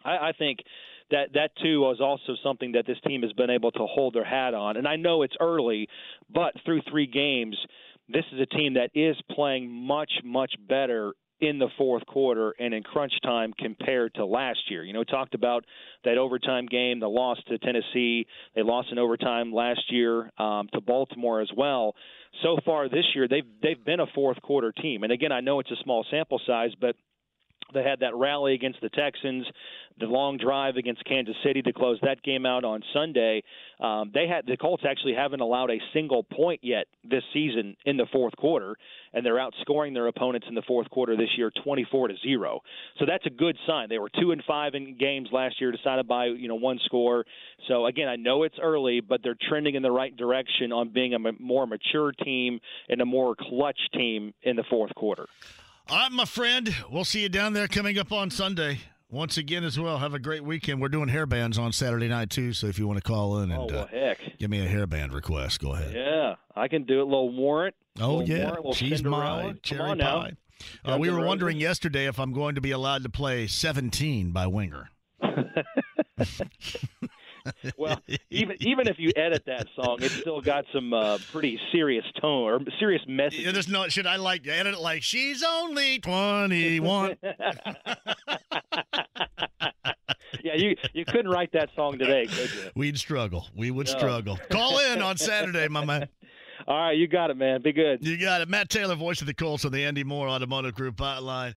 I, I think that that too was also something that this team has been able to hold their hat on. And I know it's early, but through three games, this is a team that is playing much much better in the fourth quarter and in crunch time compared to last year. You know, talked about that overtime game, the loss to Tennessee. They lost in overtime last year um, to Baltimore as well. So far this year, they've they've been a fourth quarter team. And again, I know it's a small sample size, but They had that rally against the Texans, the long drive against Kansas City to close that game out on Sunday. Um, they had the Colts actually haven't allowed a single point yet this season in the fourth quarter, and they're outscoring their opponents in the fourth quarter this year, 24 to zero. So that's a good sign. They were two and five in games last year, decided by you know one score. So again, I know it's early, but they're trending in the right direction on being a more mature team and a more clutch team in the fourth quarter. All right, my friend. We'll see you down there coming up on Sunday. Once again, as well, have a great weekend. We're doing hair bands on Saturday night, too. So if you want to call in and oh, well, uh, heck. give me a hairband request, go ahead. Yeah, I can do it. Little warrant. Oh, little yeah. Warrant, She's my cherry pie. Uh, we were wondering yesterday if I'm going to be allowed to play 17 by Winger. well, even even if you edit that song, it's still got some uh, pretty serious tone or serious message. Yeah, there's no, should I like edit it like she's only 21? yeah, you you couldn't write that song today, could you? We'd struggle. We would No. struggle. Call in on Saturday, my man. All right, you got it, man. Be good. You got it. Matt Taylor, voice of the Colts on the Andy Mohr Automotive Group hotline.